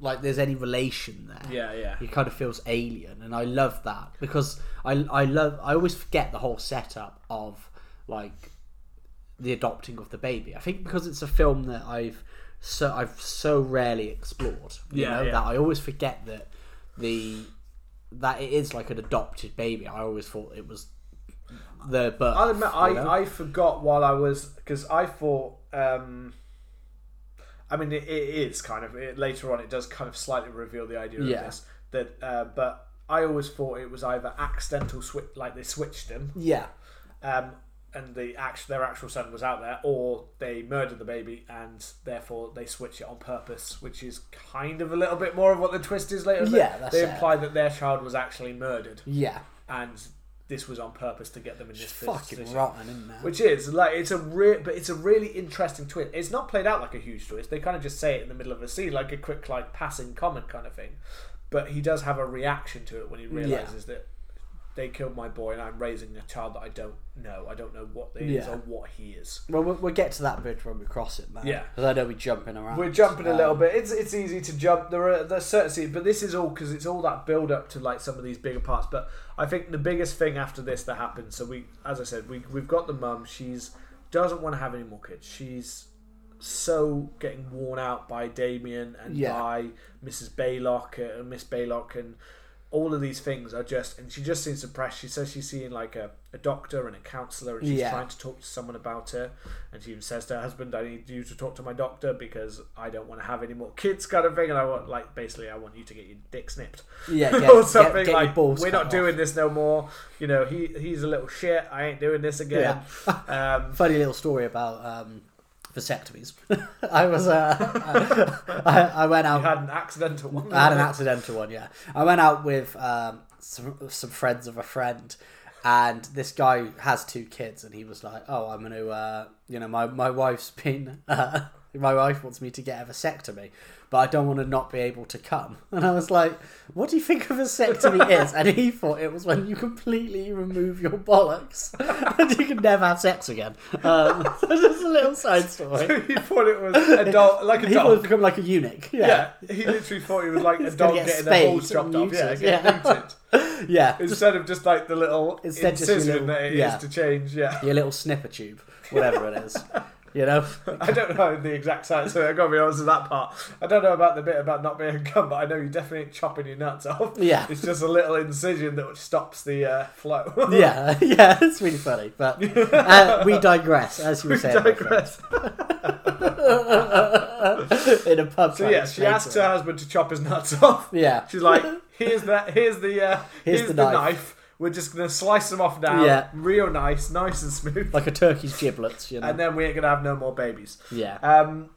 like there's any relation there yeah, yeah. he kind of feels alien and i love that because i i love i always forget the whole setup of like the adopting of the baby i think because it's a film that i've so i've so rarely explored you Yeah, know yeah. that i always forget that the that it is like an adopted baby i always thought it was the birth I'll admit, you know? I, I forgot while I was because I thought. Um, I mean, it, it is kind of it, later on. It does kind of slightly reveal the idea Yeah. of this that, uh, but I always thought it was either accidental switch, like they switched him, yeah um, and the act, their actual son was out there, or they murdered the baby and therefore they switch it on purpose, which is kind of a little bit more of what the twist is later. Yeah, that's they it. imply that their child was actually murdered yeah and this was on purpose to get them in this it's fucking position. rotten isn't it Which is like it's a real, but it's a really interesting twist. It's not played out like a huge twist. They kind of just say it in the middle of a scene, like a quick, like passing comment kind of thing. But he does have a reaction to it when he realizes that they killed my boy, and I'm raising a child that I don't know. I don't know what he is Yeah. or what he is. well, we'll we'll get to that bridge when we cross it man Yeah. because i know we're jumping around We're jumping a little Um, bit. It's it's easy to jump. There are there's certain scenes, but this is all because it's all that build up to like some of these bigger parts. But I think the biggest thing after this that happens. So we, as I said, we we've got the mum. She's doesn't want to have any more kids. She's so getting worn out by Damien and Yeah. by Mrs. Baylock uh, and Miss Baylock and all of these things are just and she just seems depressed. She says she's seeing like a, a doctor and a counsellor and she's Yeah. trying to talk to someone about her and she even says to her husband, I need you to talk to my doctor because I don't want to have any more kids kind of thing and I want like basically I want you to get your dick snipped. yeah get, or something get your like balls we're not off." doing this no more. You know, he he's a little shit, I ain't doing this again. um funny little story about um, vasectomies. I was uh, I, I went you out. had an accidental one. I had an accidental one. Yeah, I went out with um, some some friends of a friend, and this guy has two kids, and he was like, "Oh, I'm gonna, uh, you know, my my wife's been." Uh, my wife wants me to get a vasectomy, but I don't want to not be able to come. And I was like, "What do you think a vasectomy is?" And he thought it was when you completely remove your bollocks and you can never have sex again. Um, so just a little side story. he thought it was a dog like a He thought it dog. become like a eunuch. Yeah, he literally thought he was like a dog get getting their balls chopped off. Yeah, getting yeah. neutered. yeah. Instead of just like the little Instead just incision little- that it is yeah. to change. Yeah, your little snipper tube, whatever it is. You know? I don't know the exact science, so I've gotta be honest with that part. I don't know about the bit about not being a gun, but I know you definitely chopping your nuts off. Yeah. It's just a little incision that stops the uh, flow. Yeah, yeah, it's really funny. But uh, we digress, as you were We saying. my digress. In a pub. So yeah, she asks her husband to chop his nuts off. Yeah. She's like, "Here's that. Here's the. Uh, Here's here's, the the, knife. knife. We're just gonna slice them off now. Yeah. Real nice, nice and smooth. Like a turkey's giblets, you know? and then we ain't gonna have no more babies." yeah. Um,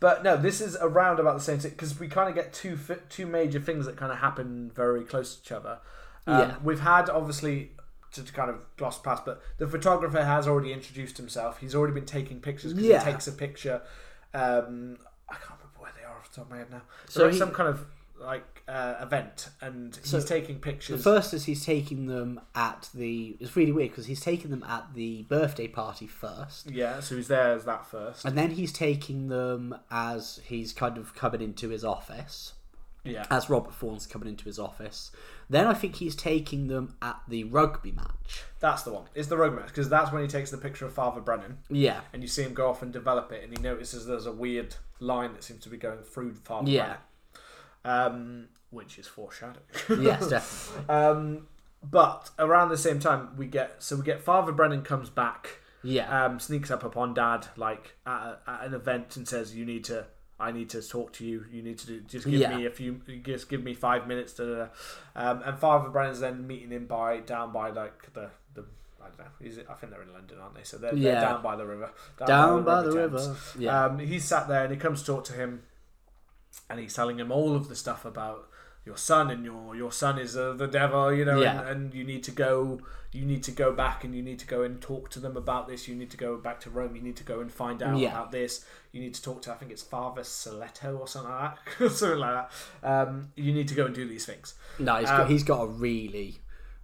But no, this is around about the same thing because we kind of get two two major things that kind of happen very close to each other. Um, Yeah. We've had obviously to, to kind of gloss past, but the photographer has already introduced himself. He's already been taking pictures. Yeah. He takes a picture. Um, I can't remember where they are off the top of my head now. So So he- some kind of like uh, event, and So he's taking The pictures. first is he's taking them at the. It's really weird because he's taking them at the birthday party first, yeah, so he's there as that first. and then he's taking them as he's kind of coming into his office, Yeah, as Robert Thorne's coming into his office. Then I think he's taking them at the rugby match. that's the one. It's the rugby match because that's when he takes the picture of Father Brennan. Yeah, and you see him go off and develop it, and he notices there's a weird line that seems to be going through Father Yeah. Brennan, um, which is foreshadowing. yes, definitely. um, but around the same time, we get so we get Father Brennan comes back, Yeah, um, sneaks up upon Dad like at, a, at an event and says, "You need to." I need to talk to you. You need to do, just give Yeah. me a few, just give me five minutes. Da, da, da. Um, and Father Brennan's then meeting him by down by like the the I don't know. Is it, I think they're in London, aren't they? So they're, Yeah. they're down by the river. down by the Thames. river. Yeah, Um, he's sat there and he comes to talk to him, and he's telling him all of the stuff about your son and your your son is uh, the devil, you know, Yeah. and, and you need to go, you need to go back and you need to go and talk to them about this. You need to go back to Rome. You need to go and find out Yeah. about this. You need to talk to I think it's Father Soletto or something like that, something like that. Um, you need to go and do these things. no, he's um, got he's got a really,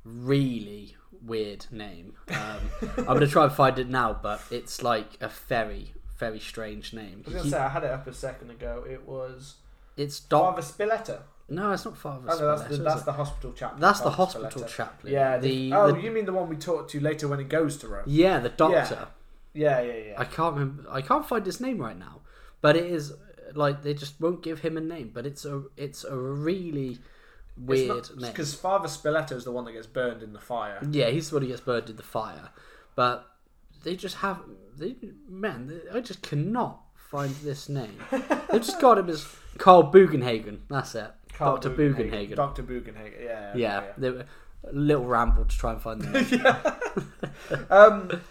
really weird name. Um, I'm gonna try and find it now, but it's like a very, very strange name. I was gonna say I had it up a second ago. It was it's Doc. Father Spiletta. No, it's not Father. Oh, no, that's the that's the hospital chaplain. That's the hospital chaplain. Yeah. The, The, oh, the- you mean the one we talked to later when he goes to Rome? yeah, the doctor. Yeah, yeah, yeah. I can't remember. I can't find his name right now, but it is like they just won't give him a name. But it's a it's a really weird name. Because Father Spiletta is the one that gets burned in the fire. Yeah, he's the one who gets burned in the fire, but they just have they man. They, I just cannot find this name. They've just got him as Carl Bugenhagen. That's it, Carl Doctor Bugenhagen. Doctor Bugenhagen. Yeah. yeah, They were, a little ramble to try and find the name. Um,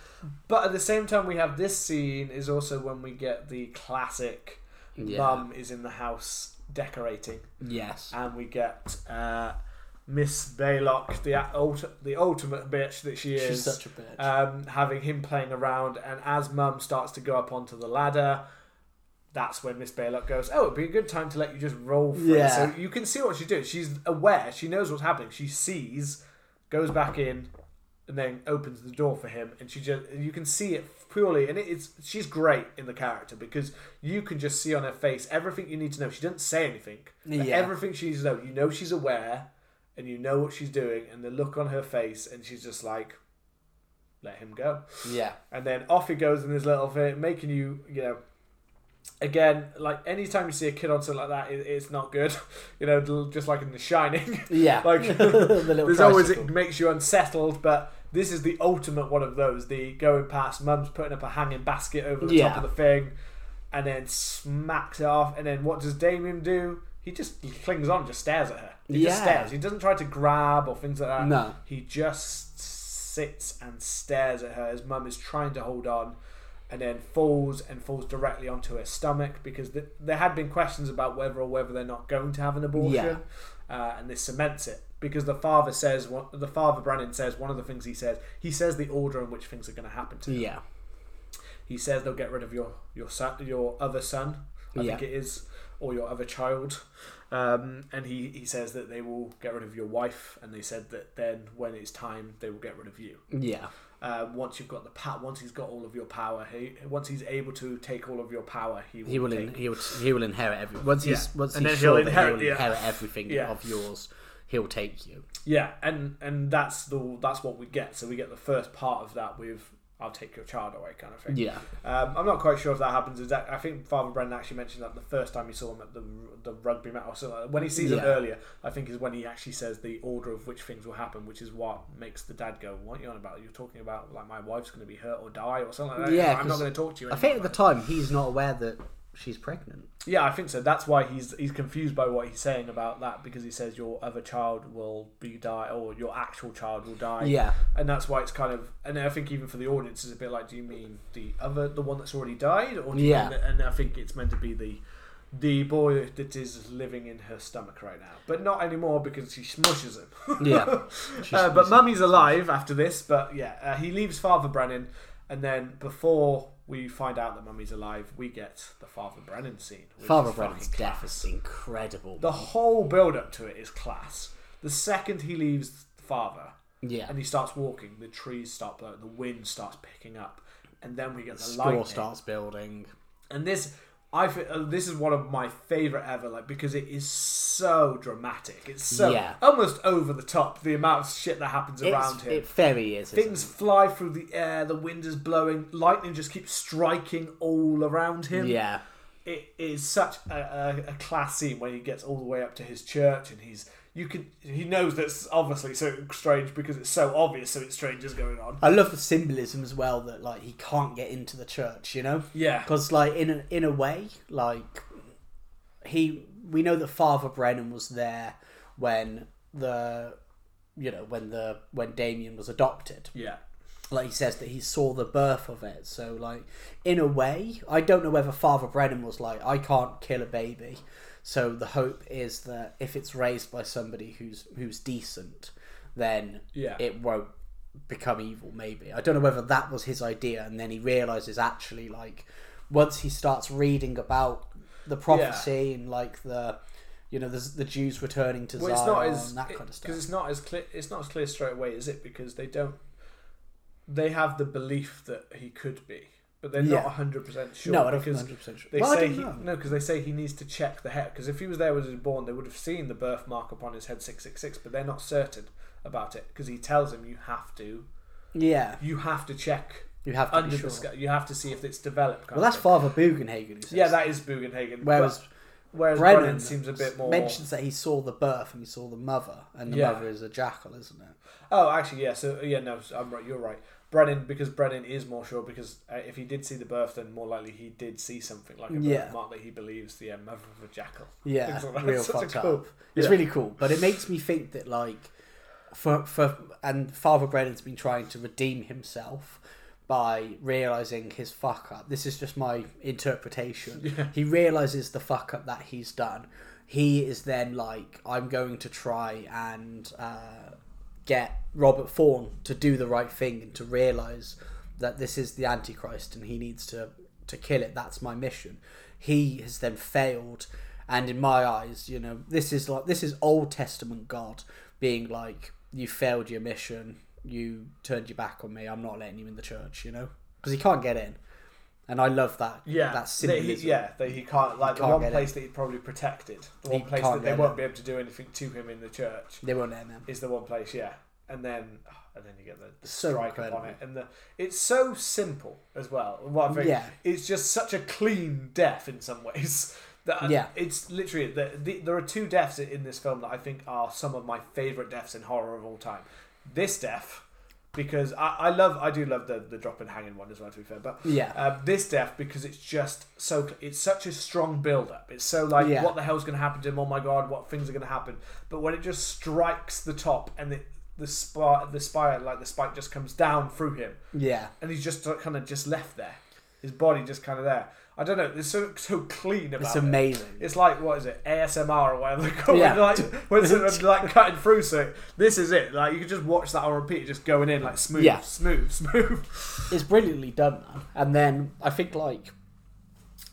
but at the same time, we have this scene is also when we get the classic. Yeah. Mum is in the house decorating, yes. and we get uh, Miss Baylock, the ult- the ultimate bitch that she is. She's such a bitch. um, having him playing around, and as Mum starts to go up onto the ladder, that's when Miss Baylock goes, "Oh, it'd be a good time to let you just roll through." Yeah. So you can see what she's doing. She's aware. She knows what's happening. She sees, goes back in, and then opens the door for him, and she just you can see it purely, and it, it's she's great in the character because you can just see on her face everything you need to know. She doesn't say anything. but Yeah. Everything she needs to know. You know she's aware, and you know what she's doing, and the look on her face, and she's just like, "Let him go." yeah. and then off he goes in his little thing, making you, you know, again, like anytime you see a kid on something like that, it, it's not good. You know, just like in The Shining, Yeah. like the there's always it makes you unsettled, but this is the ultimate one of those. The going past, mum's putting up a hanging basket over the Yeah. top of the thing, and then smacks it off. And then what does Damien do? He just clings on, just stares at her. He just Yeah. stares. He doesn't try to grab or things like that. No. He just sits and stares at her His mum is trying to hold on and then falls and falls directly onto her stomach because th- there had been questions about whether or whether they're not going to have an abortion uh, and this cements it because the father says what the father Brennan says one of the things he says he says the order in which things are going to happen to him. Yeah. he says they'll get rid of your your son your other son I Yeah. think it is or your other child um, and he, he says that they will get rid of your wife and they said that then when it's time they will get rid of you Yeah. uh, once you've got the power, once he's got all of your power, he once he's able to take all of your power, he will. He will. take, In, he will. He will inherit every. Once he's. Yeah. Once And he's sure he'll inherit- he'll yeah. inherit everything Yeah. of yours, he'll take you. yeah, and and that's the that's what we get. So we get the first part of that with "I'll take your child away" kind of thing. Yeah. Um, I'm not quite sure if that happens. Exact. I think Father Brennan actually mentioned that the first time he saw him at the the rugby match. or So when he sees him Yeah. earlier, I think is when he actually says the order of which things will happen, which is what makes the dad go, "What are you on about? You're talking about like my wife's going to be hurt or die or something like that. Yeah, I'm not going to talk to you." I think at the time he's not aware that she's pregnant. Yeah, I think so. That's why he's he's confused by what he's saying about that because he says your other child will be die or your actual child will die. Yeah. and that's why it's kind of. And I think even for the audience, it's a bit like, do you mean the other, the one that's already died, or do you Yeah. mean and I think it's meant to be the the boy that is living in her stomach right now, but not anymore because she smushes him. Yeah. Uh, but Mummy's alive after this, but yeah, uh, he leaves Father Brennan, and then before we find out that Mummy's alive, we get the Father Brennan scene. which Father is Brennan's death is incredible. The whole build up to it is class. The second he leaves Father yeah. and he starts walking, the trees start blowing, the wind starts picking up, and then we get the Score lightning. starts building. And this, I feel, uh, this is one of my favorite ever, like because it is so dramatic. It's so Yeah. almost over the top. The amount of shit that happens around It's, him. it very is. Things fly through the air. The wind is blowing. Lightning just keeps striking all around him. Yeah. It is such a, a, a class scene when he gets all the way up to his church and he's you can he knows that's obviously so strange because it's so obvious something strange is going on. I love the symbolism as well that like he can't get into the church, you know? Yeah. Because like in a, in a way, like he we know that Father Brennan was there when the you know when the when Damien was adopted. Yeah. Like he says that he saw the birth of it. So like in a way, I don't know whether Father Brennan was like I can't kill a baby. So the hope is that if it's raised by somebody who's who's decent, then Yeah. it won't become evil maybe i don't know whether that was his idea and then he realizes actually like once he starts reading about the prophecy and like the you know the, the jews returning to Well, it's zion not as and that kind of stuff because it's not as clear. It's not as clear straight away, is it? Because they don't. They have the belief that he could be, but they're Yeah. not hundred percent sure. no i don't because 100% sure They well, say he, know. no, because they say he needs to check the head. Because if he was there when he was born, they would have seen the birthmark upon his head six six six. But they're not certain about it because he tells him you have to, yeah you have to check you have to under sure the sky. You have to see if it's developed. well that's father bugenhagen who says yeah, that is Bugenhagen. whereas whereas Brennan, brennan seems a bit more. mentions that he saw the birth and he saw the mother and the Yeah. mother is a jackal isn't it Oh, actually, yeah. So yeah, no, I'm right. You're right. Brennan, because Brennan is more sure. Because uh, if he did see the birth, then more likely he did see something like a Yeah. birthmark that he believes the uh, mother of a jackal. Yeah, like real fucked cool- up. It's yeah. really cool, but it makes me think that like, for for and Father Brennan's been trying to redeem himself by realizing his fuck up. This is just my interpretation. Yeah. He realizes the fuck up that he's done. He is then like, I'm going to try and uh, get Robert Thorne to do the right thing and to realize that this is the Antichrist and he needs to to kill it. That's my mission. He has then failed, and in my eyes, you know, this is like this is Old Testament God being like, you failed your mission. You turned your back on me. I'm not letting you in the church. You know, because he can't get in. And I love that. Yeah, that that he, yeah, that he can't like can't the one get place that he probably protected, the He one place that they won't be able to do anything to him in the church They won't let him is the one place. Yeah, and then oh, and then you get the, the So strike upon it, and the it's so simple as well. What I think, Yeah. it's just such a clean death in some ways. That uh, Yeah. it's literally the, the, there are two deaths in this film that I think are some of my favorite deaths in horror of all time. This death. Because I, I love I do love the the drop and hanging one as well to be fair, but Yeah. um, this death because it's just so it's such a strong build up. It's so like Yeah. what the hell's going to happen to him? Oh my god, what things are going to happen? But when it just strikes the top and the the spire the spire like the spike just comes down through him Yeah. and he's just kind of just left there. His body just kind of there. I don't know. It's so so clean about It's it. amazing. It's like what is it ASMR or whatever they call Yeah. it, like when it's like cutting through. So this is it. Like you can just watch that on repeat, just going in like smooth, Yeah. smooth, smooth. It's brilliantly done, man. And then I think like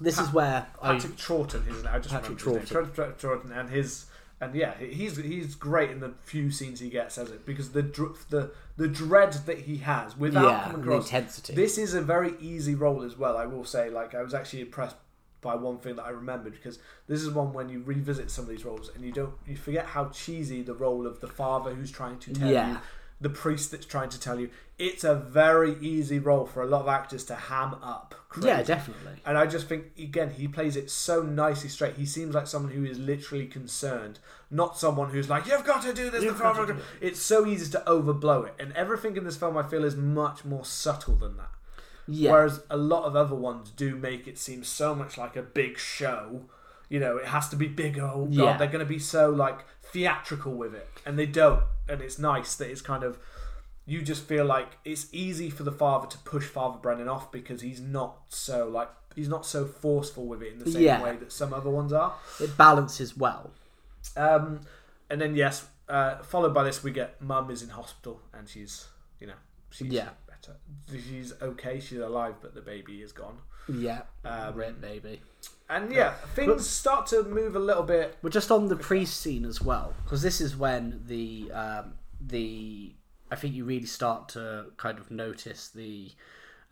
this is where I Patrick Troughton, his name. I just Patrick remembered his. Patrick Troughton, and his and yeah, he's he's great in the few scenes he gets as it because the the the dread that he has without yeah, coming across. intensity. This is a very easy role as well. I will say, like I was actually impressed by one thing that I remembered because this is one when you revisit some of these roles and you don't you forget how cheesy the role of the father who's trying to tell Yeah. you the priest that's trying to tell you it's a very easy role for a lot of actors to ham up crazy. yeah, definitely. And I just think again he plays it so nicely straight. He seems like someone who is literally concerned, not someone who's like, "You've got to do this." The to father-" do It's so easy to overblow it, and everything in this film I feel is much more subtle than that. Yeah. Whereas a lot of other ones do make it seem so much like a big show. You know, it has to be bigger. Oh god, Yeah. they're going to be so like theatrical with it, and they don't. And it's nice that it's kind of you just feel like it's easy for the father to push Father Brennan off because he's not so like he's not so forceful with it in the same Yeah. way that some other ones are. It balances well. Um, and then yes, uh, followed by this we get Mum is in hospital and she's you know she's Yeah. better. She's okay. She's alive, but the baby is gone. Yeah. Um, Rip, baby. And yeah, things start to move a little bit. We're just on the priest scene as well, because this is when the um, the I think you really start to kind of notice the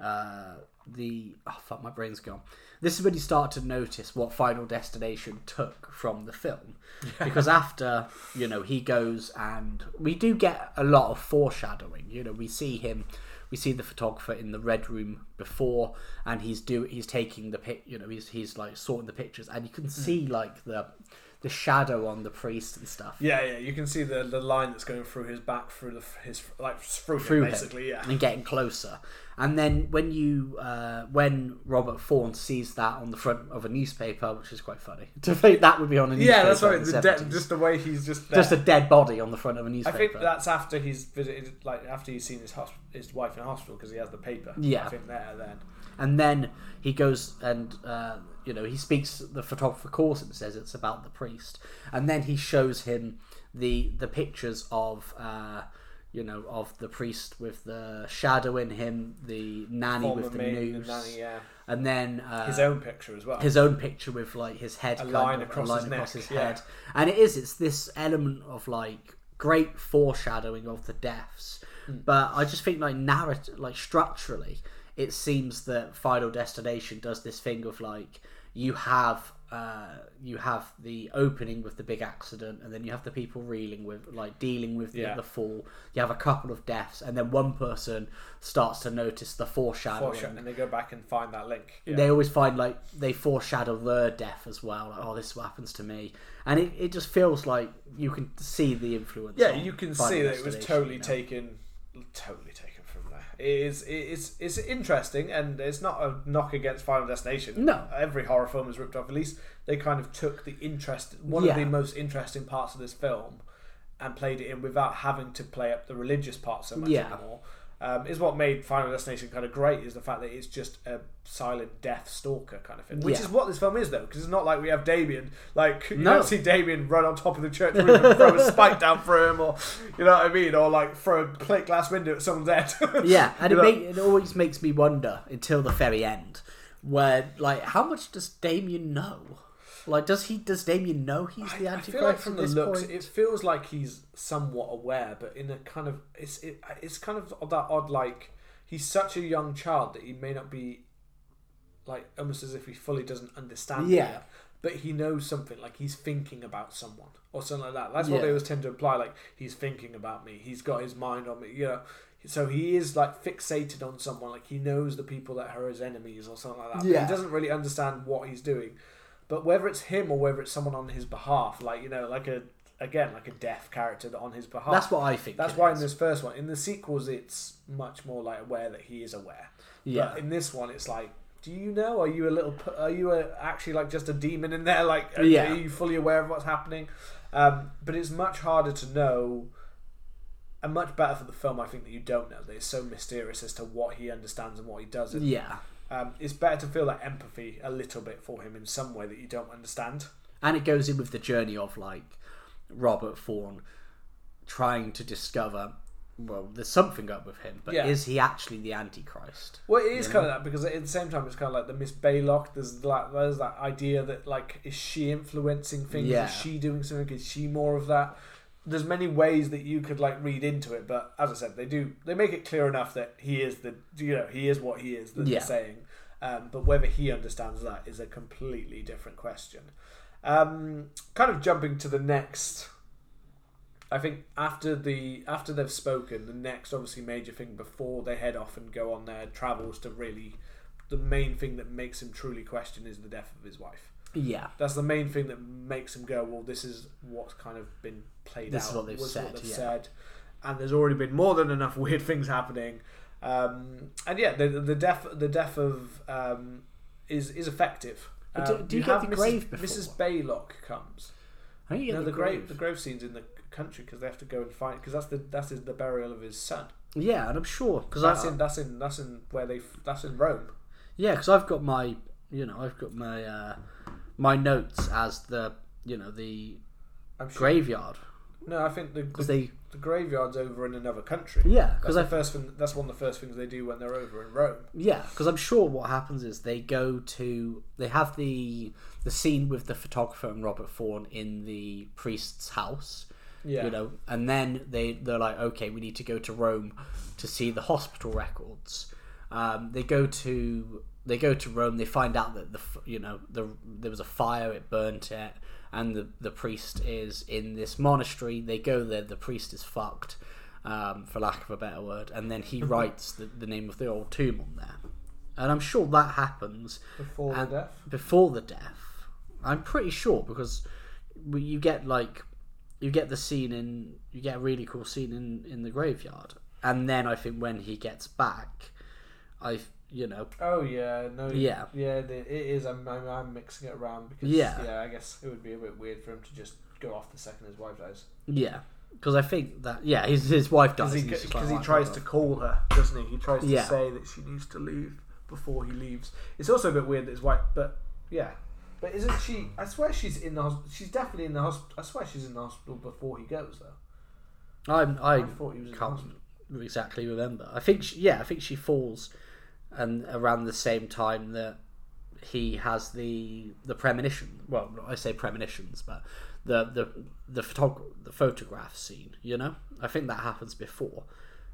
uh, the oh fuck my brain's gone. This is when you start to notice what Final Destination took from the film, because after you know he goes and we do get a lot of foreshadowing. You know we see him. We see the photographer in the red room before, and he's do he's taking the pic. You know, he's he's like sorting the pictures, and you can see like the the shadow on the priest and stuff. Yeah, yeah, you can see the the line that's going through his back through the his like through, through him, him basically. Yeah, and getting closer. And then when you uh, when Robert Thorne sees that on the front of a newspaper, which is quite funny to think that would be on a newspaper. yeah, that's right. The de- just the way he's just there. just a dead body on the front of a newspaper. I think that's after he's visited, like after he's seen his his wife in hospital because he has the paper. Yeah. I think there then. And then he goes and uh, you know he speaks. The photographer calls him, says it's about the priest, and then he shows him the the pictures of. Uh, you know, of the priest with the shadow in him, the nanny Former with the noose, the nanny, yeah. and then uh, His own picture as well. his own picture with like his head A kind line of, across a line his across neck, his yeah. head and it is it's this element of like great foreshadowing of the deaths Hmm. but i just think like narrative like structurally it seems that final destination does this thing of like you have uh, you have the opening with the big accident, and then you have the people reeling with, like, dealing with the, Yeah. the fall. You have a couple of deaths, and then one person starts to notice the foreshadowing. Foreshadow- and they go back and find that link. Yeah. They always find like they foreshadow their death as well. Like, oh, this is what happens to me, and it, it just feels like you can see the influence. yeah, you can see that it was totally taken, totally taken from there. It is, it's, it's interesting, and it's not a knock against Final Destination. No. every horror film is ripped off. At least they kind of took the interest, one Yeah. of the most interesting parts of this film, and played it in without having to play up the religious part so much Yeah. anymore. Um, is what made Final Destination kind of great is the fact that it's just a silent death stalker kind of thing, which Yeah. is what this film is though, because it's not like we have Damien. Like you No. don't see Damien run on top of the church roof and throw a spike down for him, or you know what I mean, or like throw a plate glass window at someone's head. Yeah, and it, make, it always makes me wonder until the very end, where like how much does Damien know? Like, does he? Does Damien know he's the I Antichrist feel like from the looks, point? it feels like he's somewhat aware, but in a kind of it's it, it's kind of that odd like he's such a young child that he may not be like almost as if he fully doesn't understand. Yeah. yet, but he knows something like he's thinking about someone or something like that. That's what they always tend to imply. Like he's thinking about me. He's got his mind on me. You know. So he is like fixated on someone, like he knows the people that are his enemies or something like that. But Yeah. he doesn't really understand what he's doing. But whether it's him or whether it's someone on his behalf, like you know, like a again like a deaf character on his behalf. That's what I think. That's why in this first one, in the sequels, it's much more like aware that he is aware. Yeah. But in this one, it's like, do you know? Are you a little? Are you a, actually like just a demon in there? Like, are, Yeah. are you fully aware of what's happening? Um, but it's much harder to know. And much better for the film, I think, that you don't know. That it's so mysterious as to what he understands and what he doesn't. yeah, Um, it's better to feel that empathy a little bit for him in some way that you don't understand. and it goes in with the journey of like Robert Thorne trying to discover. Well, there's something up with him, but Yeah. is he actually the Antichrist? Well, it is kind of that because at the same time, it's kind of like the Miss Baylock. There's like there's that idea that like is she influencing things? Yeah. Is she doing something? Is she more of that? There's many ways that you could like read into it, but as I said, they do they make it clear enough that he is the you know he is what he is that Yeah. they're saying. Um, but whether he understands that is a completely different question. Um, kind of jumping to the next. I think after the after they've spoken, the next obviously major thing before they head off and go on their travels to really, the main thing that makes him truly question is the death of his wife. Yeah, That's the main thing that makes him go, well, this is what's kind of been played This out. is what they've said, yeah. said. And there's already been more than enough weird things happening. Um, and yeah, the the death the death of um, is is effective. But do- Um, do you get the Mrs. grave before? Mrs. Baylock comes. Think you no, the the grave the grave scene's in the country because they have to go and find because that's the that's the burial of his son. Yeah, and I'm sure because That's I, in that's in that's in where they that's in Rome. yeah, because I've got my you know I've got my uh, my notes as the you know the sure. graveyard No, I think the, the, they the graveyard's over in another country. yeah because I first thing. That's one of the first things they do when they're over in Rome. Yeah, because I'm sure what happens is they go to they have the the scene with the photographer and Robert Thorne in the priest's house, Yeah. you know, and then they they're like, okay, we need to go to Rome to see the hospital records. Um, they go to they go to Rome. They find out that the you know the there was a fire, it burnt it, and the the priest is in this monastery. They go there. The priest is fucked, um, for lack of a better word, and then he writes the, the name of the old tomb on there. And I'm sure that happens Before the death. before the death. I'm pretty sure because you get like you get the scene in you get a really cool scene in in the graveyard, and then I think when he gets back, I you know Oh yeah, no. Yeah. yeah. It is. I'm, I'm, I'm mixing it around because Yeah. yeah. I guess it would be a bit weird for him to just go off the second his wife dies. yeah because I think that yeah his his wife dies Because he, and he's just 'cause like, he oh, tries to call her, doesn't he? He tries to Yeah. say that she needs to leave before he leaves. It's also a bit weird that his wife, but yeah. But isn't she? I swear she's in the hospital. She's definitely in the hospital. I swear she's in the hospital before he goes, though. I'm I I thought he was in can't hospital. exactly remember. I think she, yeah, I think she falls, and around the same time that he has the the premonition. Well, I say premonitions, but the the the photog- the photograph scene. You know, I think that happens before,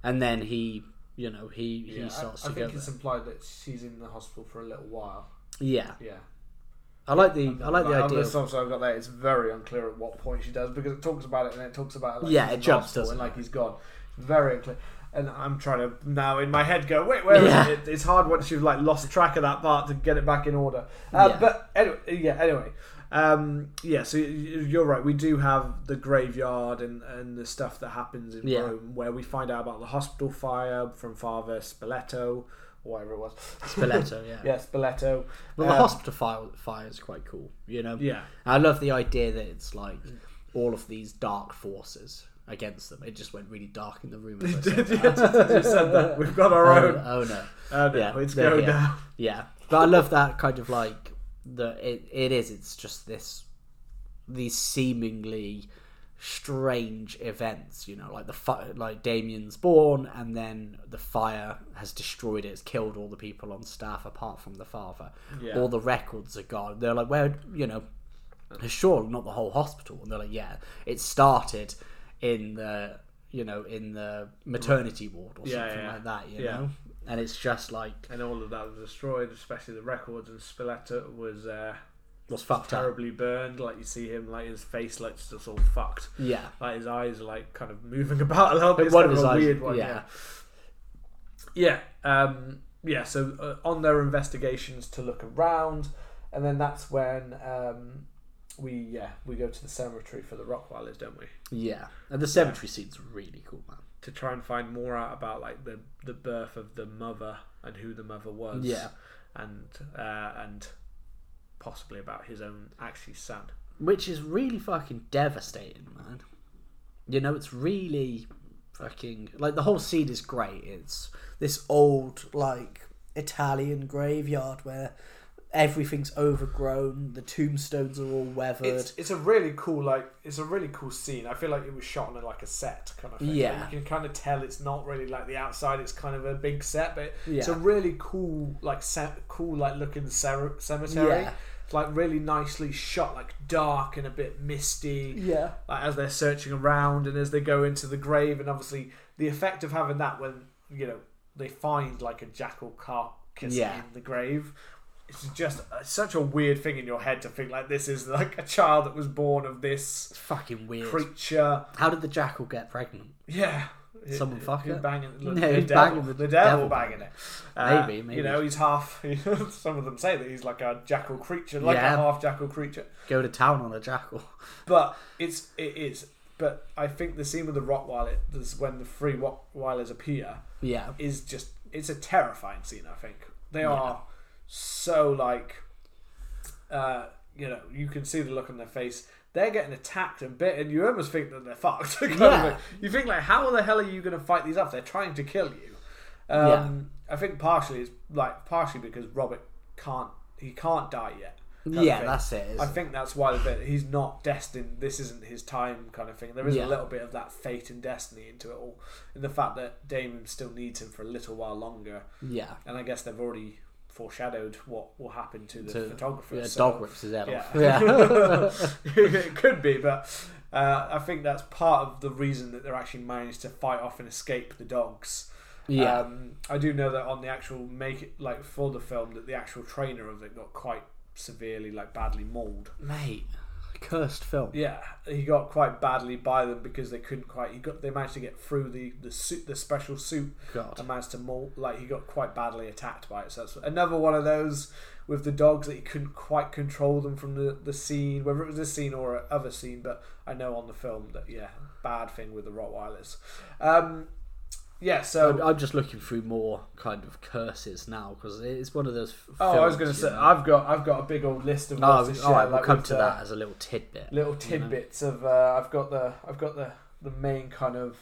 and then he, you know, he he Yeah, starts I, I to go. think it's there. implied that she's in the hospital for a little while. Yeah, Yeah. I like the I like the idea. the Of, songs I've got there, it's very unclear at what point she does because it talks about it and then it talks about it like Yeah, it jumps, doesn't and it? like he's gone. Very unclear. And I'm trying to now in my head go, wait, where is Yeah. it? It's hard once you've like lost track of that part to get it back in order. Uh, Yeah. But anyway, yeah. Anyway, um, yeah. So you're right. We do have the graveyard and and the stuff that happens in Yeah. Rome where we find out about the hospital fire from Father Spoleto or whatever it was. Spoleto, yeah. Yeah, Spoleto. But the Um, hospital fire, fire is quite cool, you know. Yeah. I love the idea that it's like all of these dark forces against them. It just went really dark in the room. As I said that. just said that. We've got our oh, own. oh no, Oh no, Yeah, it's going here. down. yeah. But I love that kind of like the it, it is. It's just this these seemingly strange events. You know, like the fi- like Damien's born, and then the fire has destroyed it. It's killed all the people on staff apart from the father. Yeah. All the records are gone. They're like, where you know, oh. sure, not the whole hospital. And they're like, yeah, it started in the you know in the maternity ward or Yeah, something yeah. like that. You Yeah. know, and it's just like And all of that was destroyed, especially the records. And Spoleto was uh, was fucked up. terribly burned. Like you see him, like his face, like just all fucked. Yeah. Like his eyes are like kind of moving about a little bit. It's one kind of a eyes- weird one. yeah. Yeah. Yeah. Um, yeah. So uh, on their investigations to look around, and then that's when um, we yeah we go to the cemetery for the Rockwellers, don't we? Yeah, and the cemetery scene's really cool, man. to try and find more out about like the the birth of the mother and who the mother was. Yeah. and uh, and possibly about his own actually son. Which is really fucking devastating, man. You know, it's really fucking like the whole scene is great. It's this old like Italian graveyard where everything's overgrown, the tombstones are all weathered. It's it's a really cool like it's a really cool scene. I feel like it was shot on a, like a set kind of thing. Yeah. Like, you can kind of tell it's not really like the outside. It's kind of a big set, but it's a really cool like set, cool like looking cer- cemetery. Yeah. It's like really nicely shot, like dark and a bit misty. yeah. like as they're searching around and as they go into the grave and obviously the effect of having that when you know they find like a jackal carcass Yeah. in the grave it's just such a weird thing in your head to think like this is like a child that was born of this It's fucking weird. creature How did the jackal get pregnant? yeah Someone fuck Who's it? banging the, No, the he's devil, banging the the devil devil banging it Uh, Maybe, maybe. you know he's half some of them say that he's like a jackal creature like Yeah. a half jackal creature Go to town on a jackal. but it's it is but I think the scene with the Rottweiler, this when the three Rottweilers appear, Yeah. is just it's a terrifying scene. I think they are so like, uh, you know, you can see the look on their face. They're getting attacked and bitten. you almost think that they're fucked. kind Yeah. You think like, how the hell are you going to fight these off? They're trying to kill you. Um, I think partially is like partially because Robert can't he can't die yet. Yeah, that's it. I think that's why the bit he's not destined. This isn't his time, kind of thing. There is Yeah. a little bit of that fate and destiny into it all, in the fact that Damien still needs him for a little while longer, yeah. and I guess they've already foreshadowed what will happen to the To- photographer. Yeah, so- dog rips his head yeah. off. Yeah. it could be, but uh, I think that's part of the reason that they're actually managed to fight off and escape the dogs. yeah. Um, I do know that on the actual make it like for the film that the actual trainer of it got quite severely like badly mauled. Mate, cursed film. Yeah, he got quite badly by them because they couldn't quite. He got they managed to get through the the suit, the special suit, God. and managed to maul. Like he got quite badly attacked by it. So that's another one of those with the dogs that he couldn't quite control them from the the scene, whether it was this scene or a other scene. But I know on the film that yeah, bad thing with the Rottweilers. Um, yeah, so I'm, I'm just looking through more kind of curses now because it's one of those. f- oh, I was going to say know. I've got I've got a big old list of Oh, of right, we'll like come to uh, that as a little tidbit. little you know. tidbits of uh, I've got the I've got the the main kind of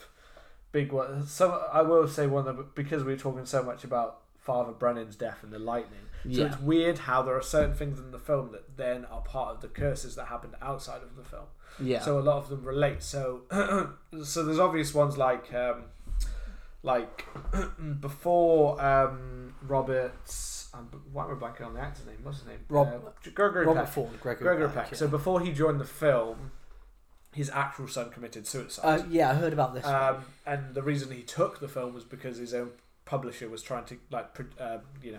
big one. So I will say one of the because we're talking so much about Father Brennan's death and the lightning. So Yeah. it's weird how there are certain things in the film that then are part of the curses that happened outside of the film. Yeah. So a lot of them relate. So so there's obvious ones like um, like before um, Robert's. Um, why am I blanking on the actor's name? What's his name? Rob- uh, Gregory Robert Peck. Ford, Gregory, Gregory Peck, Peck. yeah. So before he joined the film, his actual son committed Uh, suicide. yeah, I heard about this. um, and the reason he took the film was because his own publisher was trying to like, uh, you know,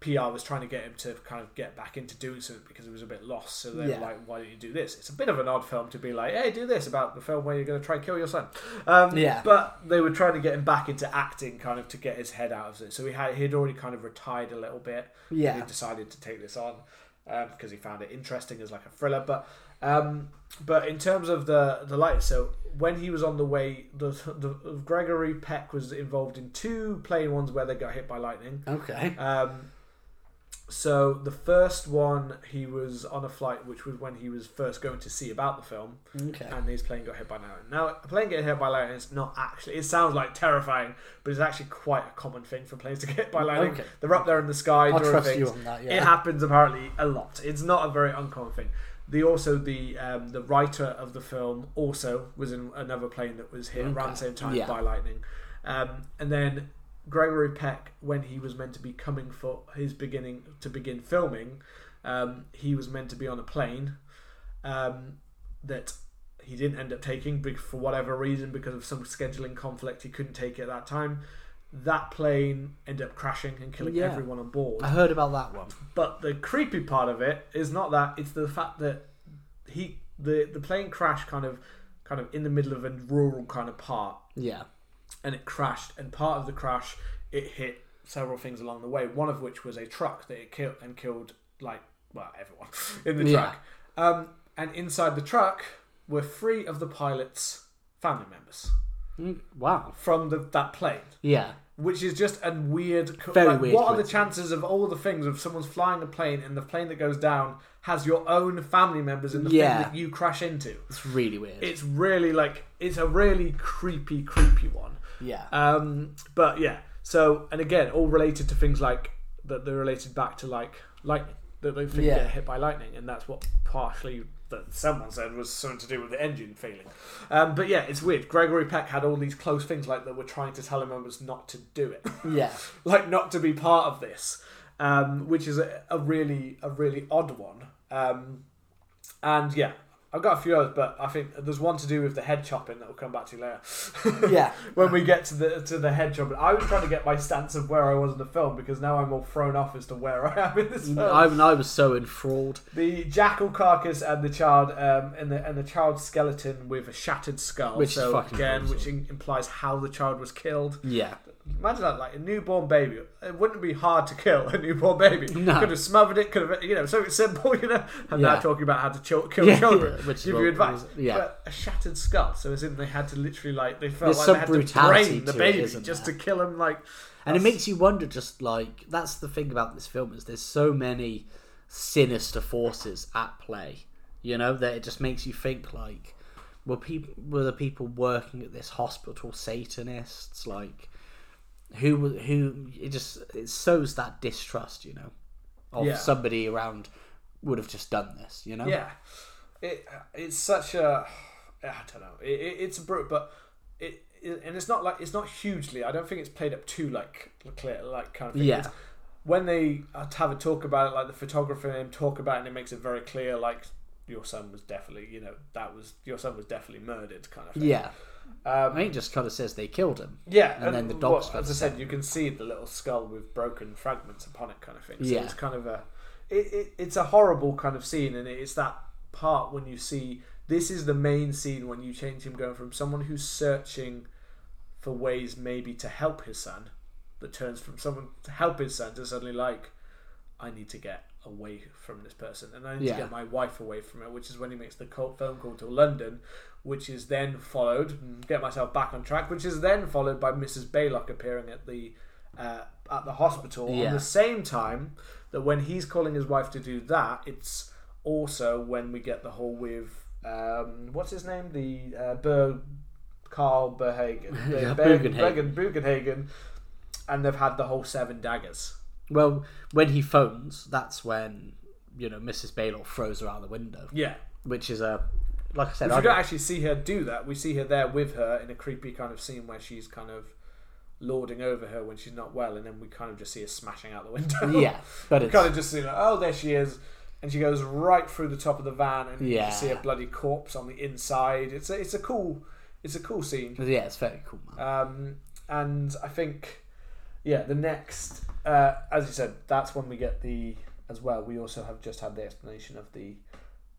PR was trying to get him to kind of get back into doing something because he was a bit lost. So they Yeah. were like, "Why don't you do this?" It's a bit of an odd film to be like, "Hey, do this about the film where you're going to try and kill your son." Um, Yeah. But they were trying to get him back into acting, kind of to get his head out of it. So he had he'd already kind of retired a little bit yeah. he decided to take this on because he found it interesting as like a thriller. But um, but in terms of the the light, so when he was on the way, the, the Gregory Peck was involved in two plane ones where they got hit by lightning. Okay. Um, so the first one, he was on a flight, which was when he was first going to see about the film, Okay. and his plane got hit by lightning. Now, a plane getting hit by lightning is not actually. It sounds like terrifying, but it's actually quite a common thing for planes to get hit by lightning. Okay. They're up there in the sky I'll doing trust things. you on that. It happens apparently a lot. It's not a very uncommon thing. The also the um, the writer of the film also was in another plane that was hit around the same time Yeah. by lightning, um, and then Gregory Peck, when he was meant to be coming for his beginning to begin filming, um, he was meant to be on a plane um, that he didn't end up taking for whatever reason because of some scheduling conflict. He couldn't take it at that time. That plane ended up crashing and killing Yeah. everyone on board. I heard about that one. But the creepy part of it is not that; it's the fact that he the the plane crashed kind of kind of in the middle of a rural kind of part, Yeah. And it crashed. And part of the crash, it hit several things along the way. One of which was a truck that it killed and killed like well everyone in the Yeah. truck. Um, and inside the truck were three of the pilot's family members Mm, Wow. from the, that plane Yeah. which is just a weird. Very like, weird What are the chances of all the things of someone's flying a plane and the plane that goes down has your own family members in the Yeah. thing that you crash into? It's really weird. It's really like it's a really creepy, creepy one. Yeah. Um, but yeah, so and again, all related to things like that they're related back to like lightning that they think Yeah. get hit by lightning, and that's what partially that someone said was something to do with the engine failing. Um, but yeah, it's weird. Gregory Peck had all these close things like that were trying to tell him members not to do it, yeah. like not to be part of this, um, which is a, a really a really odd one. Um, and yeah. I've got a few others, but I think there's one to do with the head chopping that we'll come back to later Yeah. when we get to the to the head chopping, I was trying to get my stance of where I was in the film because now I'm all thrown off as to where I am in this film. I, I was so enthralled. the jackal carcass and the child um, and the and the child's skeleton with a shattered skull. Which so again, gruesome. which in, implies how the child was killed. Yeah. Imagine that, like a newborn baby. It wouldn't be hard to kill a newborn baby. No. Could have smothered it. Could have, you know, something simple. You know, I'm now talking about how to chil- kill Yeah, children. yeah, which give you advice. was- yeah. But a shattered skull. So as in they had to literally like they felt There's like they had brutality to brain the to it, baby isn't just there? to kill him. Like, And it makes you wonder, just like that's the thing about this film is there's so many sinister forces at play. You know that it just makes you think like, were people were the people working at this hospital Satanists? Like, who who? It just it sows that distrust, you know, of Yeah. somebody around would have just done this. You know, Yeah, it it's such a I don't know. It, it, it's a brute, but it, it and it's not like it's not hugely. I don't think it's played up too like clear like kind of thing. Yeah. It's- When they uh, have a talk about it, like the photographer and him talk about it, and it makes it very clear, like your son was definitely, you know, that was your son was definitely murdered, kind of thing. yeah. I Um, think it just kind of says they killed him. yeah, And then the well, dog's as I said, you can see the little skull with broken fragments upon it, kind of thing. So Yeah. it's kind of a, it, it, it's a horrible kind of scene, and it's that part when you see this is the main scene when you change him going from someone who's searching for ways maybe to help his son, that turns from someone to help his son to suddenly like, I need to get away from this person, and I need Yeah. to get my wife away from it, which is when he makes the call, phone call to London, which is then followed, mm, get myself back on track, which is then followed by Mrs. Baylock appearing at the uh, at the hospital Yeah. on the same time that when he's calling his wife to do that, it's also when we get the whole with um, what's his name, the uh, Ber- Carl Berhagen, Yeah, Ber- Bugenhagen. Bergen- Bugenhagen, and they've had the whole seven daggers. Well, when he phones, that's when you know Mrs. Baylor throws her out the window, Yeah, which is a like I said. I we don't actually see her do that. We see her there with her in a creepy kind of scene where she's kind of lording over her when she's not well, and then we kind of just see her smashing out the window. yeah, but we it's kind of just see like, oh, there she is, and she goes right through the top of the van, and you Yeah. can see a bloody corpse on the inside. It's a, it's a cool, it's a cool scene. yeah, it's very cool, man. Um, and I think, yeah, the next, uh, as you said, that's when we get the as well. We also have just had the explanation of the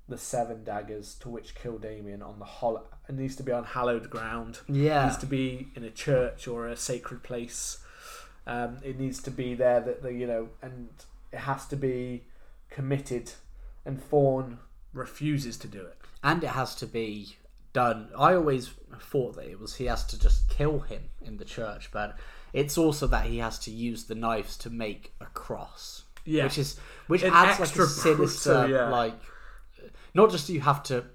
the seven daggers to which kill Damien on the hol. It needs to be on hallowed ground. Yeah, It needs to be in a church or a sacred place. Um, it needs to be there that the you know, and it has to be committed. And Thorn refuses to do it. and it has to be done. I always thought that it was he has to just kill him in the church, but it's also that he has to use the knives to make a cross. Yeah. which is which An adds like a sinister brutal, yeah. like. Not just you have to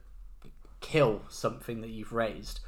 kill something that you've raised,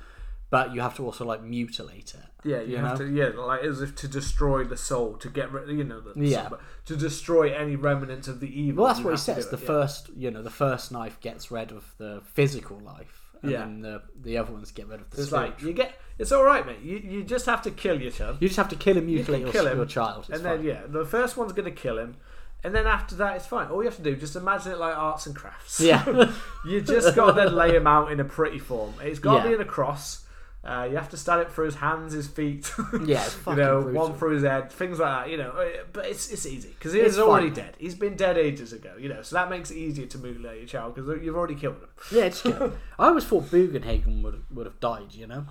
but you have to also like mutilate it. Yeah, you, You have know? to. Yeah, like as if to destroy the soul, to get rid. You know, the Yeah. soul, but to destroy any remnants of the evil. Well, that's what he says. The it, yeah. first, you know, the first knife gets rid of the physical life, and Yeah. then the the other ones get rid of the It's like you get. It's all right, mate. You you just have to kill your child, you just have to kill You mutilate can your, kill him, your child. It's and then fine. yeah, the first one's gonna kill him, and then after that, it's fine. All you have to do, just imagine it like arts and crafts. Yeah. you just got to then lay him out in a pretty form. It's got to Yeah. be in a cross. Uh, you have to stab it through his hands, his feet. Yeah, it's you know, brutal. one through his head, things like that. You know, Uh, but it's it's easy because It's he's already fine. dead. He's been dead ages ago. You know, so that makes it easier to mutilate your child because you've already killed him. Yeah, it's. I always thought Bugenhagen would would have died. You know.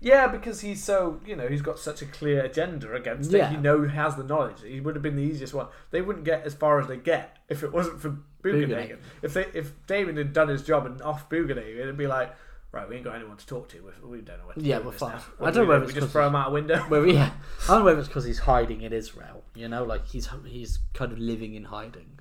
Yeah, because he's so you know he's got such a clear agenda against it. Yeah. He know he has the knowledge. He would have been the easiest one. They wouldn't get as far as they get if it wasn't for Bugenhagen. Bugenhagen. If they if Damien had done his job and off Bugenhagen, it'd be like. Right, we ain't got anyone to talk to. We, we don't know what to Yeah, do we're fine. I don't know whether do? it's We just 'cause throw him out a window. Well, yeah, I don't know whether it's because he's hiding in Israel. You know, like he's he's kind of living in hiding.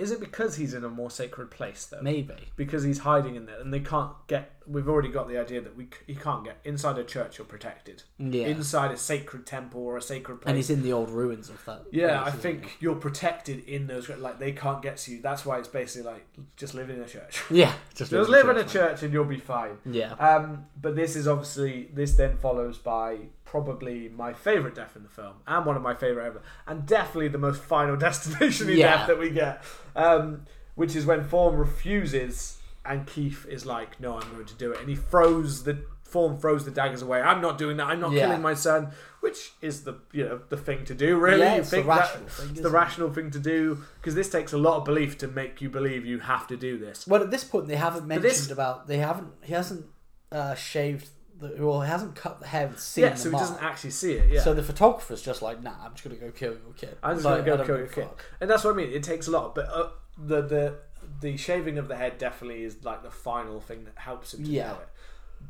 Is it because he's in a more sacred place though? Maybe. Because he's hiding in there, and they can't get. We've already got the idea that we he can't get inside a church. You're protected. Yeah. Inside a sacred temple or a sacred place. and he's in the old ruins of that. Yeah, place, I think you're protected in those. Like they can't get to you. That's why it's basically like just live in a church. Yeah, just, Just live in a church and you'll be fine. Yeah. Um, but this is obviously this then follows by probably my favorite death in the film and one of my favorite ever, and definitely the most final destination Yeah. death that we get, um, which is when Thorn refuses and Keith is like, "No, I'm going to do it," and he throws the Thorn throws the daggers away. I'm not doing that. I'm not Yeah. killing my son, which is the you know the thing to do. Really, Yeah, it's the think that- rational thing, It's the it? rational thing to do because this takes a lot of belief to make you believe you have to do this. Well, at this point, they haven't mentioned this- about they haven't he hasn't uh, shaved well, he hasn't cut the hair seen Yeah, so he mark. doesn't actually see it. Yeah. So the photographer's just like, nah, I'm just gonna go kill your kid. I'm just Like, gonna go kill your kid, and that's what I mean. It takes a lot, but uh, the the the shaving of the head definitely is like the final thing that helps him to Yeah. know it.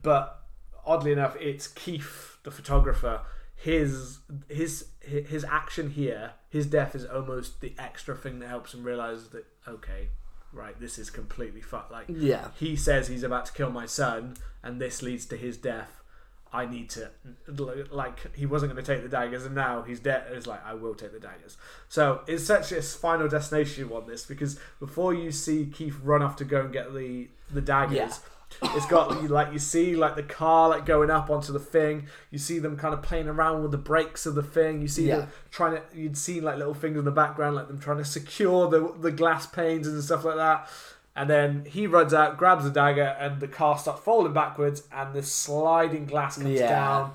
But oddly enough, it's Keith, the photographer. His his his action here, his death is almost the extra thing that helps him realize that okay, right, this is completely fucked. Like Yeah. he says he's about to kill my son, and this leads to his death. I need to, like, he wasn't going to take the daggers, and now he's dead. It's like, I will take the daggers. So it's such a final destination you want this because before you see Keith run off to go and get the the daggers, Yeah. It's got like you see like the car like going up onto the thing. You see them kind of playing around with the brakes of the thing. You see Yeah. them trying to. You'd see like little things in the background, like them trying to secure the the glass panes and stuff like that. And then he runs out, grabs a dagger, and the car starts falling backwards, and the sliding glass comes Yeah. down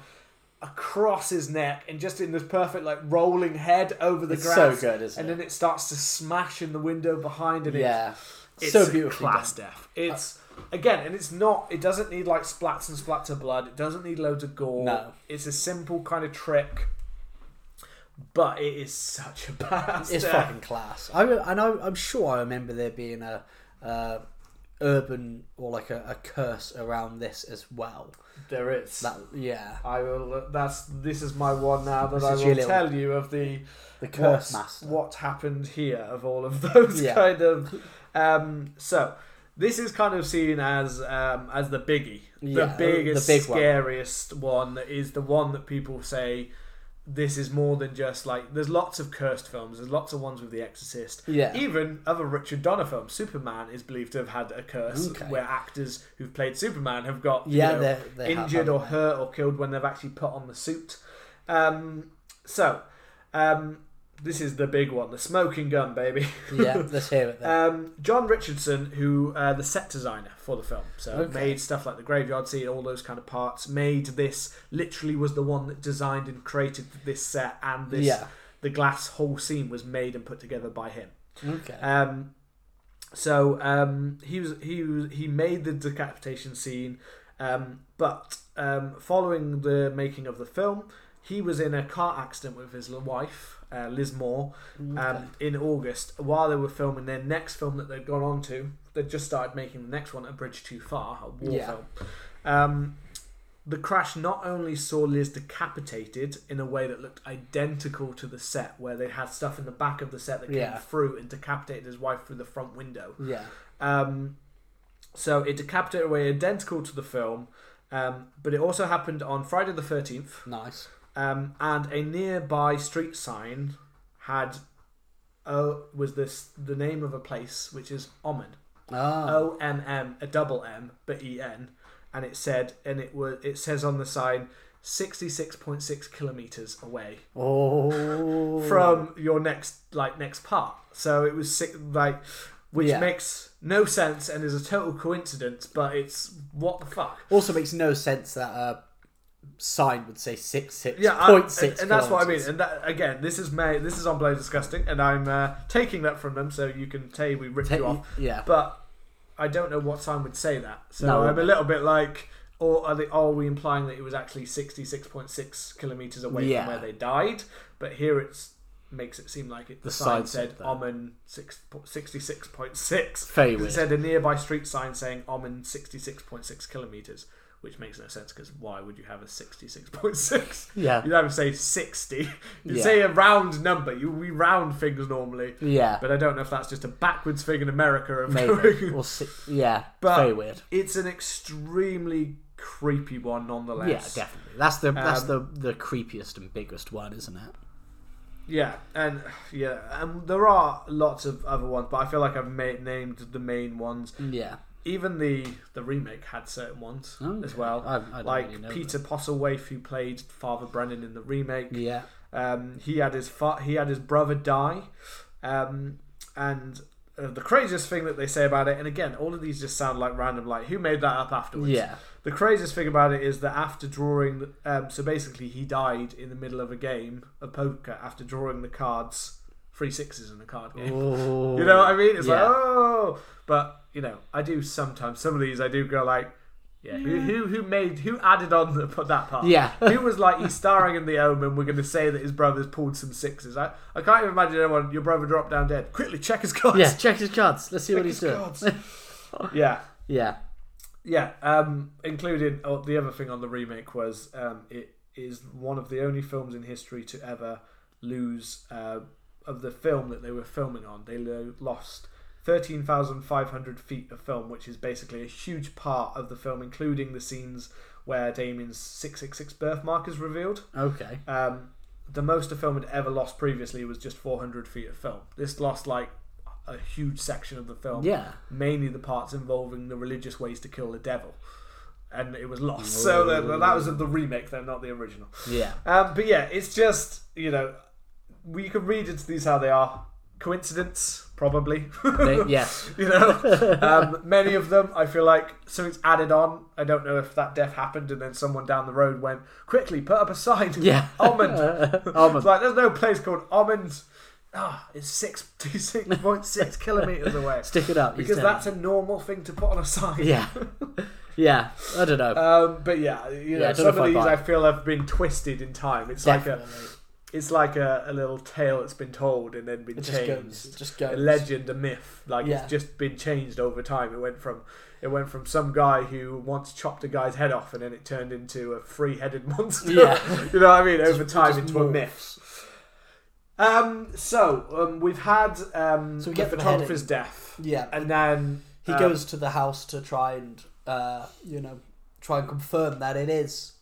across his neck, and just in this perfect like rolling head over the It's grass. so good, isn't and it? then it starts to smash in the window behind, and it Yeah. it's so beautiful. class death. It's uh, again, and it's not. It doesn't need like splats and splats of blood. It doesn't need loads of gore. No. It's a simple kind of trick, but it is such a badass. It's fucking class. I and I, I'm sure I remember there being a uh, urban or like a, a curse around this as well. There is. That yeah, I will. That's this is my one now that This I will tell you of the the curse master. What happened here of all of those Yeah. kind of. Um, so this is kind of seen as um, as the biggie, Yeah, the biggest, the big one. scariest one. that is the one that people say this is more than just like. There's lots of cursed films. There's lots of ones with The Exorcist. Yeah. Even other Richard Donner films. Superman is believed to have had a curse Okay. where actors who've played Superman have got you Yeah, know, they- they have, injured or haven't hurt or killed when they've actually put on the suit. Um, so, um, this is the big one, the smoking gun, baby. yeah, let's hear it then. Um, John Richardson, who uh, the set designer for the film, so Okay. made stuff like the graveyard scene, all those kind of parts. Made this literally was the one that designed and created this set, and this Yeah. the glass whole scene was made and put together by him. okay. Um, so um, he was he was he made the decapitation scene, um, but um, following the making of the film, he was in a car accident with his wife, uh, Liz Moore, um, in August while they were filming their next film that they'd gone on to. They'd just started making the next one, A Bridge Too Far, a war Yeah. film. Um, the crash not only saw Liz decapitated in a way that looked identical to the set, where they had stuff in the back of the set that came Yeah. through and decapitated his wife through the front window. yeah. Um, so it decapitated away identical to the film, um, but it also happened on Friday the 13th, Nice. Um, and a nearby street sign had uh, was this the name of a place which is Ommen. Ah. O M M, a double M, but E N, and it said, and it was, it says on the sign, sixty six point six kilometers away Oh. from your next like next part. So it was sick, like, which Yeah. makes no sense and is a total coincidence, but it's what the fuck. Also makes no sense that a sign would say six six Yeah, I- point six. and, and that's what I mean. And that, again, this is May, this is on Bloody Disgusting, and I'm uh, taking that from them, so you can say we ripped Ta- you off. Yeah. But I don't know what sign would say that. So No. I'm a little bit like, or are, they, are we implying that it was actually 66.6 kilometers away Yeah. from where they died? But here it's makes it seem like it. The, The sign sign said. Ommen six, 66.6. Very It said a nearby street sign saying Ommen 66.6 kilometers, which makes no sense because why would you have a 66.6? Yeah. You'd either say 60. You'd Yeah. say a round number. You we round things normally. Yeah. But I don't know if that's just a backwards thing in America of Maybe. We'll see. Yeah. But- very weird. It's an extremely creepy one, nonetheless. Yeah, definitely. That's the that's Um, the the creepiest and biggest one, isn't it? Yeah, and yeah, and there are lots of other ones, but I feel like I've made, named the main ones. Yeah. Even the the remake had certain ones as well. I- I like really Peter Postlethwaite, who played Father Brennan in the remake. Yeah. Um, he had his fa- he had his brother die, um, and uh, the craziest thing that they say about it, and again, all of these just sound like random. Like who made that up afterwards? Yeah. The craziest thing about it is that after drawing, um, so basically he died in the middle of a game of poker after drawing the cards, three sixes in a card game. Oh. You know what I mean? It's Yeah. like oh, but you know, I do sometimes some of these I do go like, Yeah, who, who who made who added on the, put that part? Yeah. who was like he's starring in the Omen. We're going to say that his brother's pulled some sixes. I, I can't even imagine anyone. Your brother dropped down dead. Quickly check his cards. Yeah, check his cards. Let's see Check what he's his doing. cards. yeah, yeah. yeah. Um, including oh, the other thing on the remake was um, it is one of the only films in history to ever lose uh, of the film that they were filming on. They lost. 13,500 feet of film, which is basically a huge part of the film, including the scenes where Damien's 666 birthmark is revealed. Okay. Um, the most a film had ever lost previously was just 400 feet of film. This lost like a huge section of the film, Yeah. mainly the parts involving the religious ways to kill the devil. And it was lost. So that, that was the remake, then, not the original. Yeah. Um, but yeah, it's just, you know, we can read into these how they are. Coincidence, probably. They- yes. you know, um, many of them, I feel like something's added on. I don't know if that death happened and then someone down the road went, quickly, put up a sign. Yeah. Almond. Almond. It's like, there's no place called Almond. Ah, it's six six point six kilometers away. Stick it up. Because that's a normal thing to put on a sign. Yeah. Yeah. I don't know. Um, but yeah, you know, Yeah, some of I these buy I feel have been twisted in time. It's like a, it's like a, a little tale that's been told and then been It just changed. goes. It just a goes. legend, a myth. Like Yeah. it's just been changed over time. It went from it went from some guy who once chopped a guy's head off, and then it turned into a three-headed monster. Yeah. you know what I mean? Over time, just into a myth. Um. So um, we've had um, So we get the photographer's heading. death, Yeah. and then He um, goes to the house to try and, uh, you know, try and confirm that it is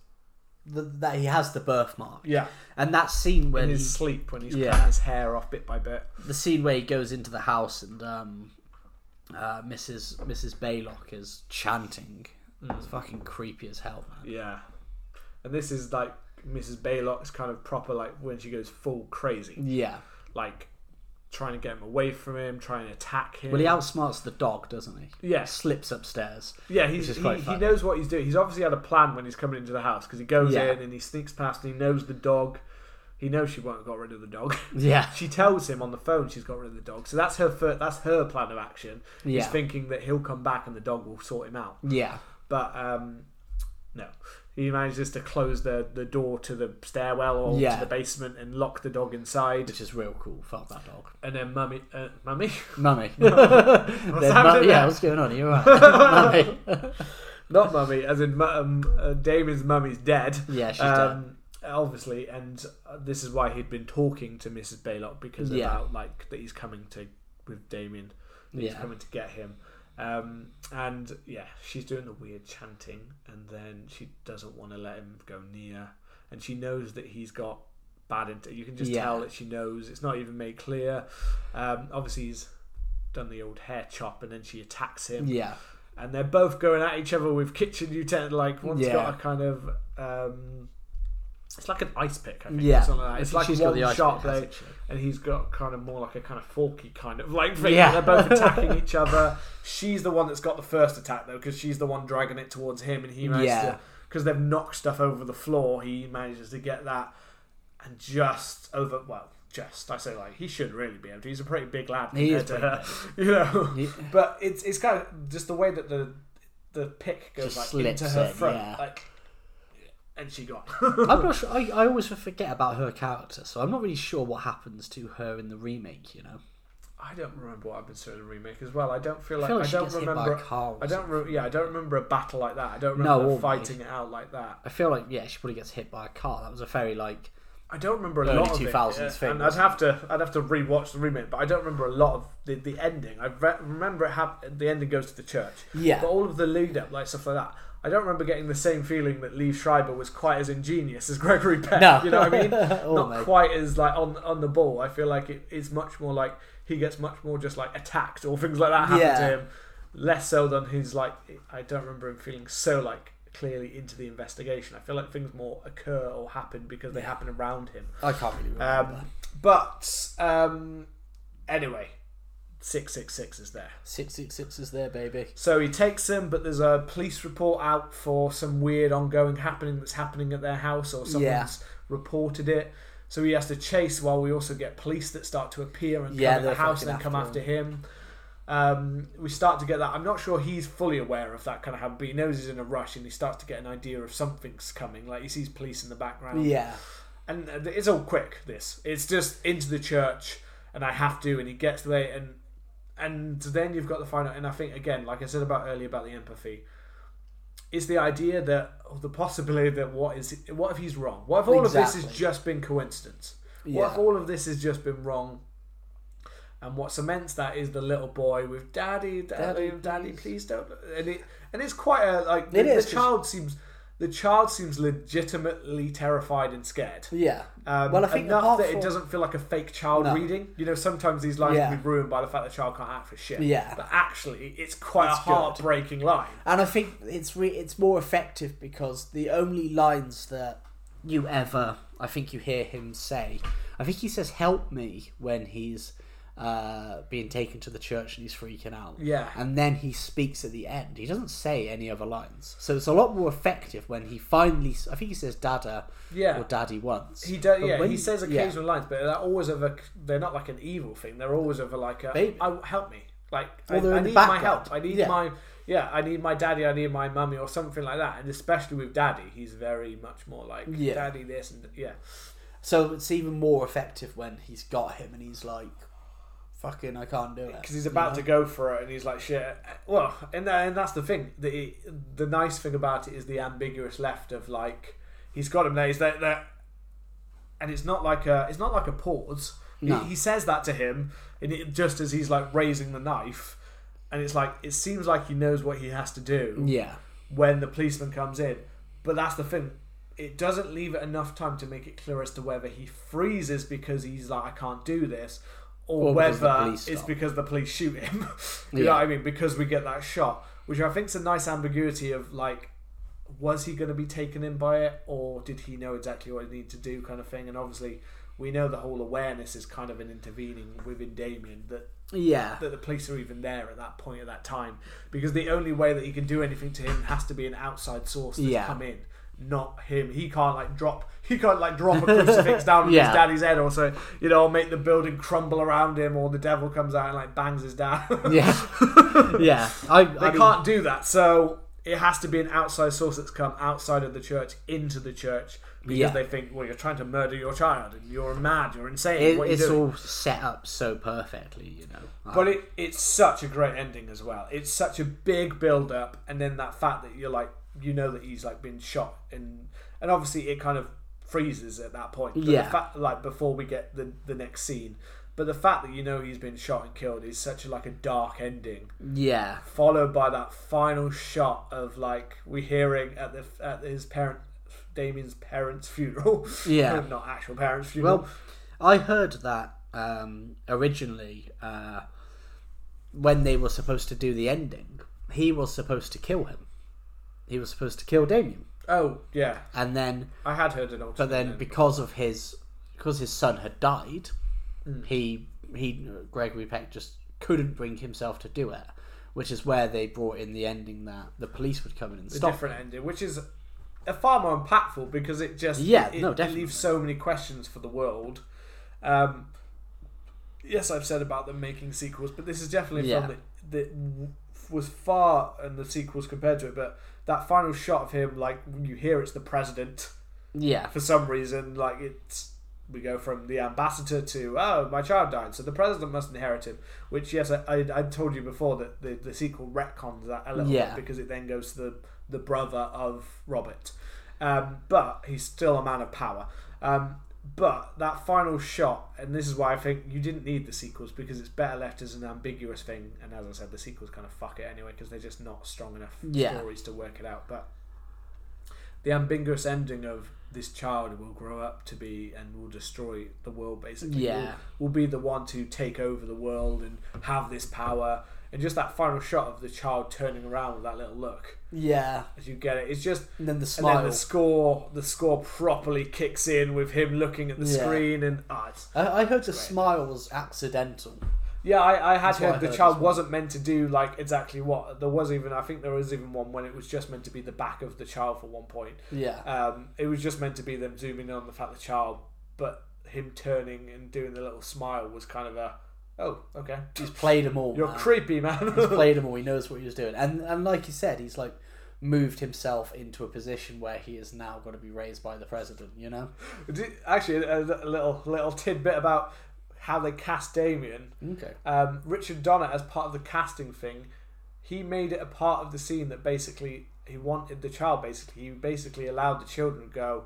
the, that he has the birthmark. Yeah, And that scene in when he, sleep when he's Yeah. cutting his hair off bit by bit. the scene where he goes into the house and um, uh, Mrs. Mrs. Baylock is chanting. Mm. It's fucking creepy as hell, man. Yeah, and this is like Mrs. Baylock's kind of proper like when she goes full crazy, Yeah. like trying to get him away from him, trying to attack him. Well, he outsmarts the dog, doesn't he? Yeah. Slips upstairs. Yeah, he's, he, he knows what he's doing. He's obviously had a plan when he's coming into the house because he goes Yeah. in and he sneaks past and he knows the dog. He knows she won't have got rid of the dog. Yeah. she tells him on the phone she's got rid of the dog. So that's her fir- that's her plan of action. He's thinking that he'll come back and the dog will sort him out. Yeah. But um, no, he manages to close the, the door to the stairwell or Yeah. to the basement and lock the dog inside. Which is real cool. Fuck that dog. And then mummy, uh, mummy, Mummy. what's Then mu- happening yeah, what's going on? You're right. Mummy. not mummy, as in um, uh, Damien's mummy's dead. Yeah, she's dead. um, obviously, and uh, this is why he'd been talking to Mrs. Baylock because Yeah. about like that he's coming to with Damien, that he's coming to get him. Um, and yeah, she's doing the weird chanting, and then she doesn't want to let him go near, and she knows that he's got bad. Int- you can just Yeah. tell that she knows. It's not even made clear. Um, obviously, he's done the old hair chop, and then she attacks him Yeah. and they're both going at each other with kitchen utensils. Like one's Yeah. got a kind of, um, it's like an ice pick. I think. Yeah. like. It's like she's got one the ice shot pick, blade, and he's got kind of more like a kind of forky kind of like thing. Yeah. They're both attacking each other. She's the one that's got the first attack though, because she's the one dragging it towards him, and he manages Yeah. to because they've knocked stuff over the floor. He manages to get that and just over. Well, just I say like he should really be able to. He's a pretty big lad He is to her, you know. He- But it's it's kind of just the way that the the pick goes Just like into her in, front, yeah. like, and she got. I'm not sure. I, I always forget about her character, so I'm not really sure what happens to her in the remake. You know, I don't remember what happens to her in the remake as well. I don't feel I like feel I, like she don't gets hit by remember. a car. or I don't. Re- yeah, I don't remember a battle like that. I don't No, remember or fighting it out like that. I feel like yeah, she probably gets hit by a car. That was a very like I don't remember a lot of 2000s it. thing, and I'd have to I'd have to rewatch the remake, but I don't remember a lot of the, the ending. I re- remember it hap- the ending goes to the church, yeah, but all of the lead up, like stuff like that. I don't remember getting the same feeling that Liev Schreiber was quite as ingenious as Gregory Peck. no, You know what I mean? oh, not mate. quite as like on on the ball. I feel like it is much more like he gets much more just like attacked or things like that happen Yeah. to him. Less so than his like. I don't remember him feeling so like clearly into the investigation. I feel like things more occur or happen because they happen around him. I can't really remember. Um, but um, anyway, six six six is there. Six six six is there, baby. So he takes him, but there's a police report out for some weird ongoing happening that's happening at their house, or someone's Yeah. reported it. So he has to chase while we also get police that start to appear and Yeah, come at the house and then come after after him. Um, we start to get that. I'm not sure he's fully aware of that kind of habit, but he knows he's in a rush and he starts to get an idea of something's coming. Like he sees police in the background. Yeah. And uh, it's all quick, this. It's just into the church and I have to, and he gets there and and then you've got the final and I think again, like I said about earlier about the empathy, is the idea that the possibility that what is what if he's wrong? What if all of this has just been coincidence? What if all of this has just been wrong? And what cements that is the little boy with daddy, daddy, Daddy, daddy, please." please don't. And it and it's quite a like the, It is, the child seems the child seems legitimately terrified and scared. Yeah. Um, Well, I think enough that from- it doesn't feel like a fake child No. reading. You know, sometimes these lines Yeah. can be ruined by the fact that the child can't act for shit. Yeah. but actually, it's quite a good. heartbreaking line. And I think it's re- it's more effective because the only lines that you ever I think you hear him say, I think he says "help me" when he's uh, being taken to the church and he's freaking out. Yeah. And then he speaks at the end. He doesn't say any other lines, so it's a lot more effective when he finally. I think he says "dada" Yeah. or "daddy" once. He does, yeah. when- He says yeah. occasional lines, but they're always of a. They're not like an evil thing. They're always of a like a. Baby. Help me, like I, I need my help. I need Yeah. my yeah. I need my daddy. I need my mummy or something like that. And especially with daddy, he's very much more like Yeah. daddy this and yeah. So it's even more effective when he's got him and he's like, "Fucking, I can't do it." because he's about to go for it and he's like shit well and, that, and that's the thing the the nice thing about it is the ambiguous left of like he's got him there he's there, there and it's not like a it's not like a pause No. he, he says that to him and it, just as he's like raising the knife and it's like it seems like he knows what he has to do Yeah. when the policeman comes in. But that's the thing. It doesn't leave it enough time to make it clear as to whether he freezes because he's like, I can't do this, or, Or whether it's stop. because the police shoot him. you Yeah. know what I mean? Because we get that shot, which I think is a nice ambiguity of like, was he going to be taken in by it, or did he know exactly what he needed to do, kind of thing? And obviously, we know the whole awareness is kind of an intervening within Damien that Yeah. that the police are even there at that point at that time because the only way that he can do anything to him has to be an outside source that's Yeah. come in not him he can't like drop he can't like drop a crucifix down on Yeah. his daddy's head or so you know make the building crumble around him or the devil comes out and like bangs his dad Yeah. yeah. I, they I mean, can't do that so it has to be an outside source that's come outside of the church into the church because Yeah. they think well you're trying to murder your child and you're mad you're insane It, you it's doing? all set up so perfectly, you know. But it, it's such a great ending as well. It's such a big build up, and then that fact that you're like, you know that he's like been shot, and and obviously it kind of freezes at that point. But Yeah. Fact, like before we get the the next scene, but the fact that you know he's been shot and killed is such a like a dark ending, yeah. followed by that final shot of like we hearing at the at his parent. Damien's parents' funeral. Yeah. not actual parents' funeral. Well, I heard that um, originally uh, when they were supposed to do the ending, he was supposed to kill him. He was supposed to kill Damien, oh yeah, and then I had heard an alternate. but then because of his because his son had died, Hmm. he he Gregory Peck just couldn't bring himself to do it, which is where they brought in the ending that the police would come in and a stop. different ending, which is a far more impactful because it just Yeah, it, no, it definitely. leaves so many questions for the world. Um, yes, I've said about them making sequels, but this is definitely a Yeah. film that, that was far and the sequels compared to it. But that final shot of him, like when you hear it's the president, Yeah, for some reason, like it's we go from the ambassador to oh my child died, so the president must inherit him. Which yes, I, I, I told you before that the, the sequel retcons that a little Yeah. bit because it then goes to the the brother of Robert, um, but he's still a man of power. Um, but that final shot, and this is why I think you didn't need the sequels because it's better left as an ambiguous thing. And as I said, the sequels kind of fuck it anyway because they're just not strong enough Yeah. stories to work it out. But the ambiguous ending of this child will grow up to be and will destroy the world basically Yeah. will, will be the one to take over the world and have this power and just that final shot of the child turning around with that little look yeah, as you get it it's just and then the smile. and then the score the score properly kicks in with him looking at the Yeah. screen and it's, I, I heard the smile was accidental. yeah I, I had That's heard the heard child well. wasn't meant to do like exactly what there was even I think there was even one when it was just meant to be the back of the child for one point Yeah, Um, it was just meant to be them zooming in on the fact the child, but him turning and doing the little smile was kind of a Oh, okay. He's played them all. You're man. creepy, man. He's played them all. He knows what he was doing, and and like you said, he's like moved himself into a position where he is now going to be raised by the president. You know. Actually, a, little little tidbit about how they cast Damien. Okay. Um, Richard Donner, as part of the casting thing, he made it a part of the scene that basically he wanted the child. Basically, he basically allowed the children to go.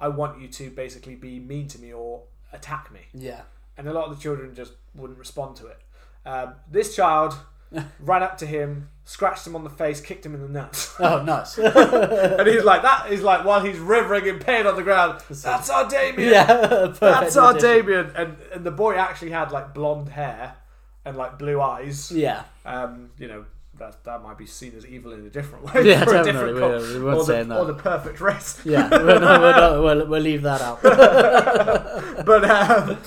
I want you to basically be mean to me or attack me. Yeah. and a lot of the children just wouldn't respond to it. Um, this child ran up to him, scratched him on the face, kicked him in the nuts, Oh, nice. and he's like, "That is like while he's rivering in pain on the ground. That's our Damien. yeah. That's our addition. Damien." And and the boy actually had like blonde hair and like blue eyes. Yeah. Um, you know. That, that might be seen as evil in a different way. Yeah, definitely. different We- we weren't or, the, saying that. or the perfect race. Yeah. We're not, we're not, we'll, we'll leave that out. but um,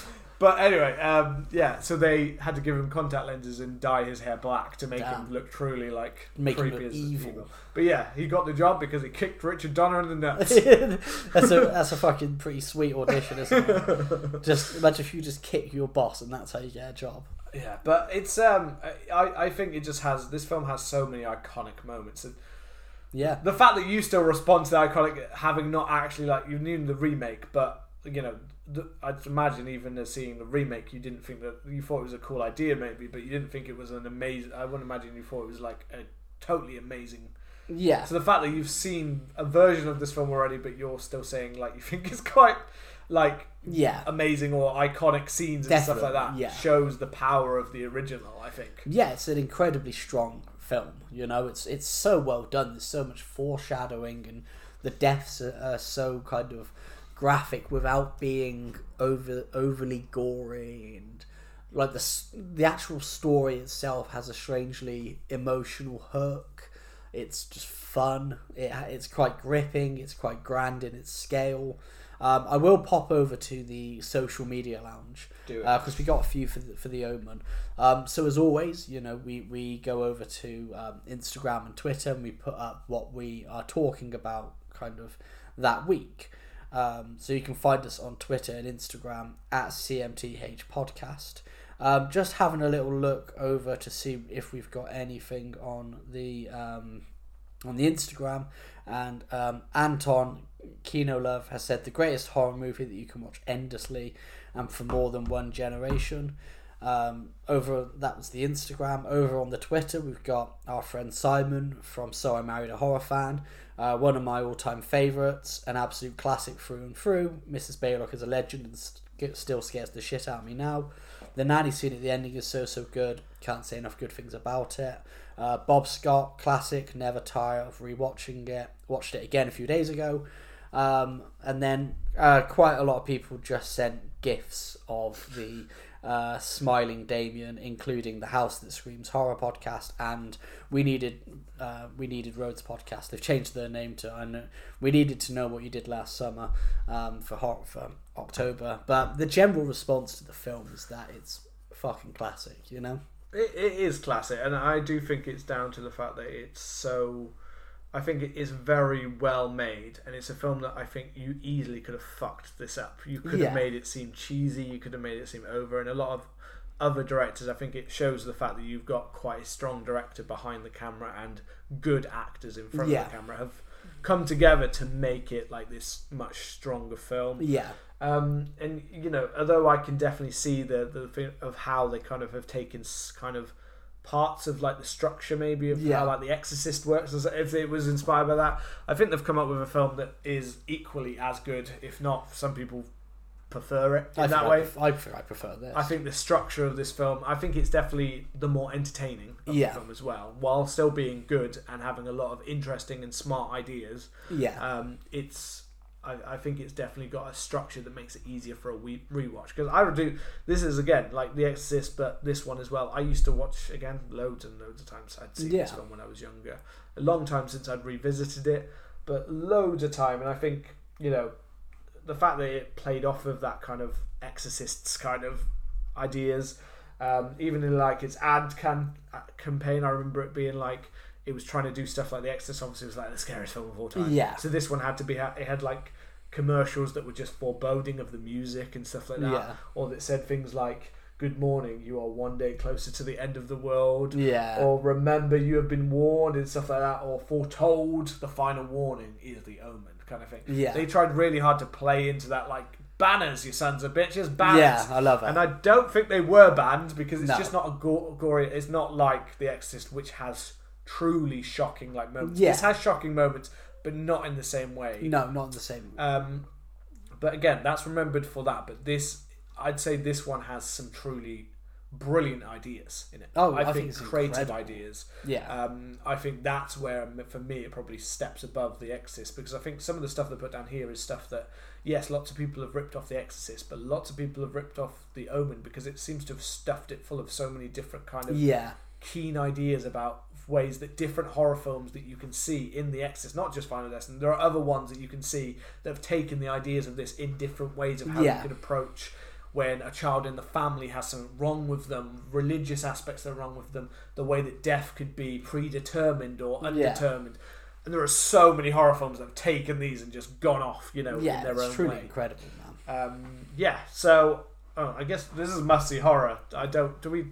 but anyway, um, yeah. So they had to give him contact lenses and dye his hair black to make Damn. him look truly like Make him creepy as evil. But yeah, he got the job because he kicked Richard Donner in the nuts. that's a that's a fucking pretty sweet audition, isn't it? Just imagine if you just kick your boss and that's how you get a job. yeah, but it's um, I I think it just has this film has so many iconic moments. And Yeah. the fact that you still respond to the iconic, having not actually like you knew the remake, but you know. I'd imagine even as seeing the remake, you didn't think that you thought it was a cool idea, maybe, but you didn't think it was an amazing. I wouldn't imagine you thought it was like a totally amazing Yeah. So the fact that you've seen a version of this film already, but you're still saying like you think it's quite like Yeah. amazing or iconic scenes and stuff like that yeah. shows the power of the original. I think. yeah, it's an incredibly strong film. You know, it's it's so well done. There's so much foreshadowing, and the deaths are, are so kind of graphic without being over overly gory and like the the actual story itself has a strangely emotional hook. It's just fun. It, it's quite gripping. It's quite grand in its scale. Um, I will pop over to the social media lounge because we got a few for the, for the Omen. Um, so as always, you know, we, we go over to um, Instagram and Twitter and we put up what we are talking about kind of that week. Um, so you can find us on Twitter and Instagram at CMTH Podcast. Um, just having a little look over to see if we've got anything on the um, on the Instagram, and um, Anton Kino Love has said the greatest horror movie that you can watch endlessly and for more than one generation. Um, over that was the Instagram. Over on the Twitter, we've got our friend Simon from So I Married a Horror Fan, uh, one of my all-time favourites, an absolute classic through and through. Mrs. Baylock is a legend and st- still scares the shit out of me now. The nanny scene at the ending is so so good. Can't say enough good things about it. Uh, Bob Scott, classic. Never tire of rewatching it. Watched it again a few days ago. Um, and then uh, quite a lot of people just sent gifs of the uh, smiling Damien, including the House That Screams horror podcast, and we needed uh, we needed Roads podcast. They've changed their name to I know we needed to know what you did last summer um, for for October. But the general response to the film is that it's fucking classic, you know. It, it is classic, and I do think it's down to the fact that it's so. I think it is very well made, and it's a film that I think you easily could have fucked this up. You could Yeah. have made it seem cheesy. You could have made it seem over, and a lot of other directors. I think it shows the fact that you've got quite a strong director behind the camera and good actors in front Yeah. of the camera have come together to make it like this much stronger film. Yeah, Um, and you know, although I can definitely see the the thing of how they kind of have taken kind of parts of like the structure maybe of Yeah. how like the Exorcist works, if it was inspired by that. I think they've come up with a film that is equally as good, if not some people prefer it in I that way. I, pref- I prefer, I prefer this. I think the structure of this film, I think it's definitely the more entertaining of Yeah. the film as well, while still being good and having a lot of interesting and smart ideas yeah, um, it's I, I think it's definitely got a structure that makes it easier for a we- rewatch. Because I would do this is again like The Exorcist but this one as well. I used to watch again loads and loads of times. I'd seen this Yeah. film when I was younger. A long time since I'd revisited it but loads of time. And I think you know the fact that it played off of that kind of Exorcists kind of ideas um, even in like its ad can uh, campaign I remember it being like it was trying to do stuff like The Exorcist obviously was like the scariest film of all time Yeah. so this one had to be it had like commercials that were just foreboding of the music and stuff like that Yeah. or that said things like good morning, you are one day closer to the end of the world. Yeah. Or remember, you have been warned and stuff like that. Or foretold, the final warning is the omen, kind of thing. Yeah. They tried really hard to play into that, like, banners, you sons of bitches, banners. Yeah, I love it. And I don't think they were banned because it's No. just not a go- gory. It's not like The Exorcist, which has truly shocking like moments. Yeah. This has shocking moments, but not in the same way. no, not in the same. Um, but again, that's remembered for that. But this, I'd say, this one has some truly brilliant ideas in it. Oh, I, I think, think creative incredible. ideas. Yeah. Um, I think that's where, for me, it probably steps above The Exorcist because I think some of the stuff they put down here is stuff that, yes, lots of people have ripped off The Exorcist, but lots of people have ripped off The Omen because it seems to have stuffed it full of so many different kind of yeah. keen ideas about ways that different horror films that you can see in The Exorcist, not just Final Destination, there are other ones that you can see that have taken the ideas of this in different ways of how Yeah. you can approach when a child in the family has something wrong with them, religious aspects that are wrong with them, the way that death could be predetermined or undetermined. And there are so many horror films that have taken these and just gone off, you know, in their it's own truly way. incredible, man. Um, yeah, so oh, I guess this is must see horror. I don't. Do we?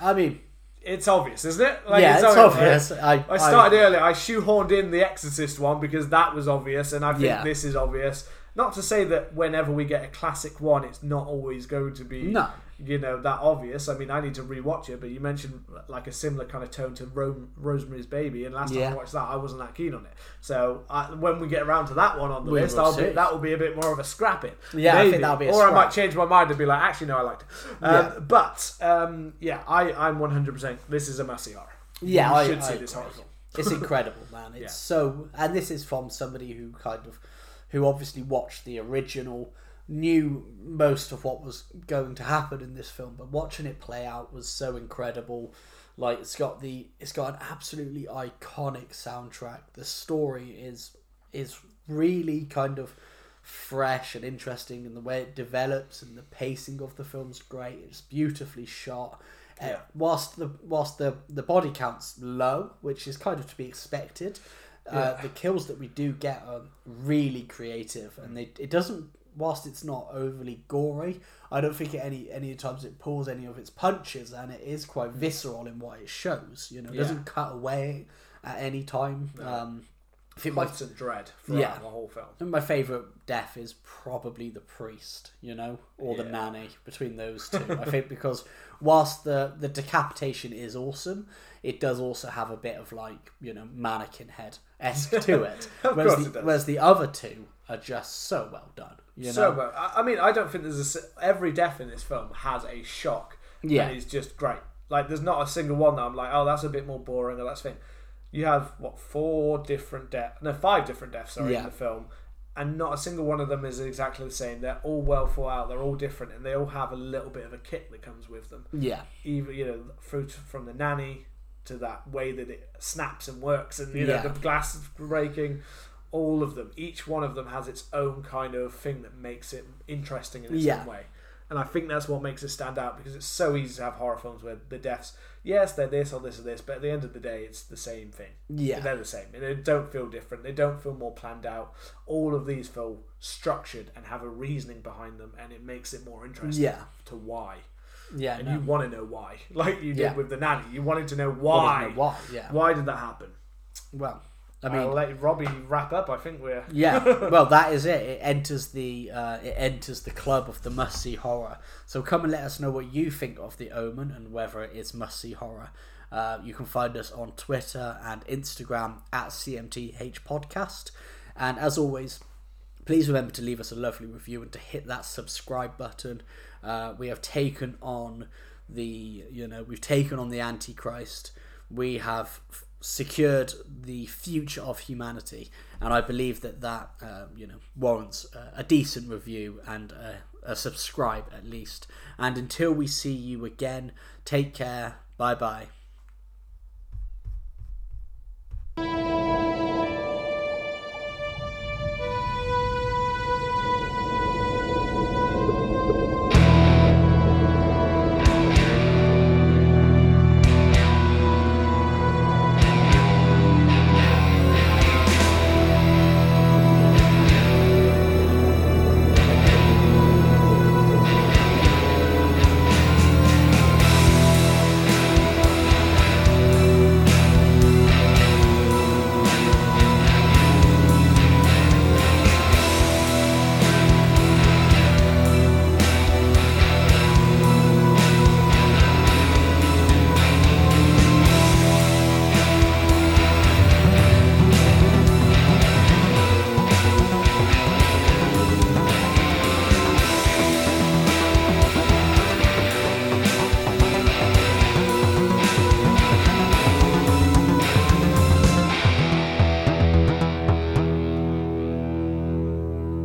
I mean, It's obvious, isn't it? Like, yeah, it's, obvious. I, I started earlier. I shoehorned in the Exorcist one because that was obvious, and I think Yeah. this is obvious. Not to say that whenever we get a classic one, it's not always going to be, No. You know, that obvious. I mean, I need to rewatch it, but you mentioned like a similar kind of tone to Ro- Rosemary's Baby, and last time I watched that, I wasn't that keen on it. So I, when we get around to that one on the We list, will I'll be, that will be a bit more of a scrapping. Yeah, I Maybe. think that'll be a or I might change my mind and be like, actually, no, I liked it. Um, Yeah. But um, yeah, I, I'm 100%. This is a must see horror. Yeah, you I- should I see this agree. horror it's incredible, man. It's Yeah. so, and this is from somebody who kind of, who obviously watched the original, knew most of what was going to happen in this film, but watching it play out was so incredible. Like it's got the, it's got an absolutely iconic soundtrack. The story is is really kind of fresh and interesting, and the way it develops and the pacing of the film's great. It's beautifully shot. Uh, whilst the whilst the the body count's low, which is kind of to be expected, uh, Yeah. the kills that we do get are really creative, and they it doesn't. Whilst it's not overly gory, I don't think at any any times it pulls any of its punches, and it is quite visceral in what it shows. You know, it Yeah. doesn't cut away at any time. Um, I think my constant dread throughout Yeah. the whole film. Think my favourite death is probably the priest, you know, or the nanny between those two. I think because whilst the the decapitation is awesome, it does also have a bit of like you know mannequin head esque to it. Whereas the it whereas the other two are just so well done. You know, So, but I mean, I don't think there's a every death in this film has a shock. Yeah. and it's just great. Like, there's not a single one that I'm like, oh, that's a bit more boring or that's thing. You have what four different deaths? No, five different deaths. Sorry, Yeah. in the film, and not a single one of them is exactly the same. They're all well thought out. They're all different, and they all have a little bit of a kick that comes with them. yeah, Even you know, through to, from the nanny to that way that it snaps and works, and you know the glass breaking. All of them, each one of them has its own kind of thing that makes it interesting in its Yeah. own way. And I think that's what makes it stand out because it's so easy to have horror films where the deaths, yes, they're this or this or this, but at the end of the day, it's the same thing. Yeah. They're the same. And they don't feel different. They don't feel more planned out. All of these feel structured and have a reasoning behind them, and it makes it more interesting Yeah. to why. yeah. And no. you want to know why. Like you did Yeah. with the nanny. You wanted to know why. know why? Yeah. Why did that happen? Well, I mean, will let Robbie wrap up. I think we're. yeah well that is it it enters the uh, it enters the club of the must see horror so come and let us know what you think of the omen and whether it is must see horror uh, you can find us on twitter and instagram at cmth podcast and as always please remember to leave us a lovely review and to hit that subscribe button uh, we have taken on the you know we've taken on the antichrist we have secured the future of humanity. And i believe that that uh, you know warrants a, a decent review and a, a subscribe at least. And until we see you again take care. Bye bye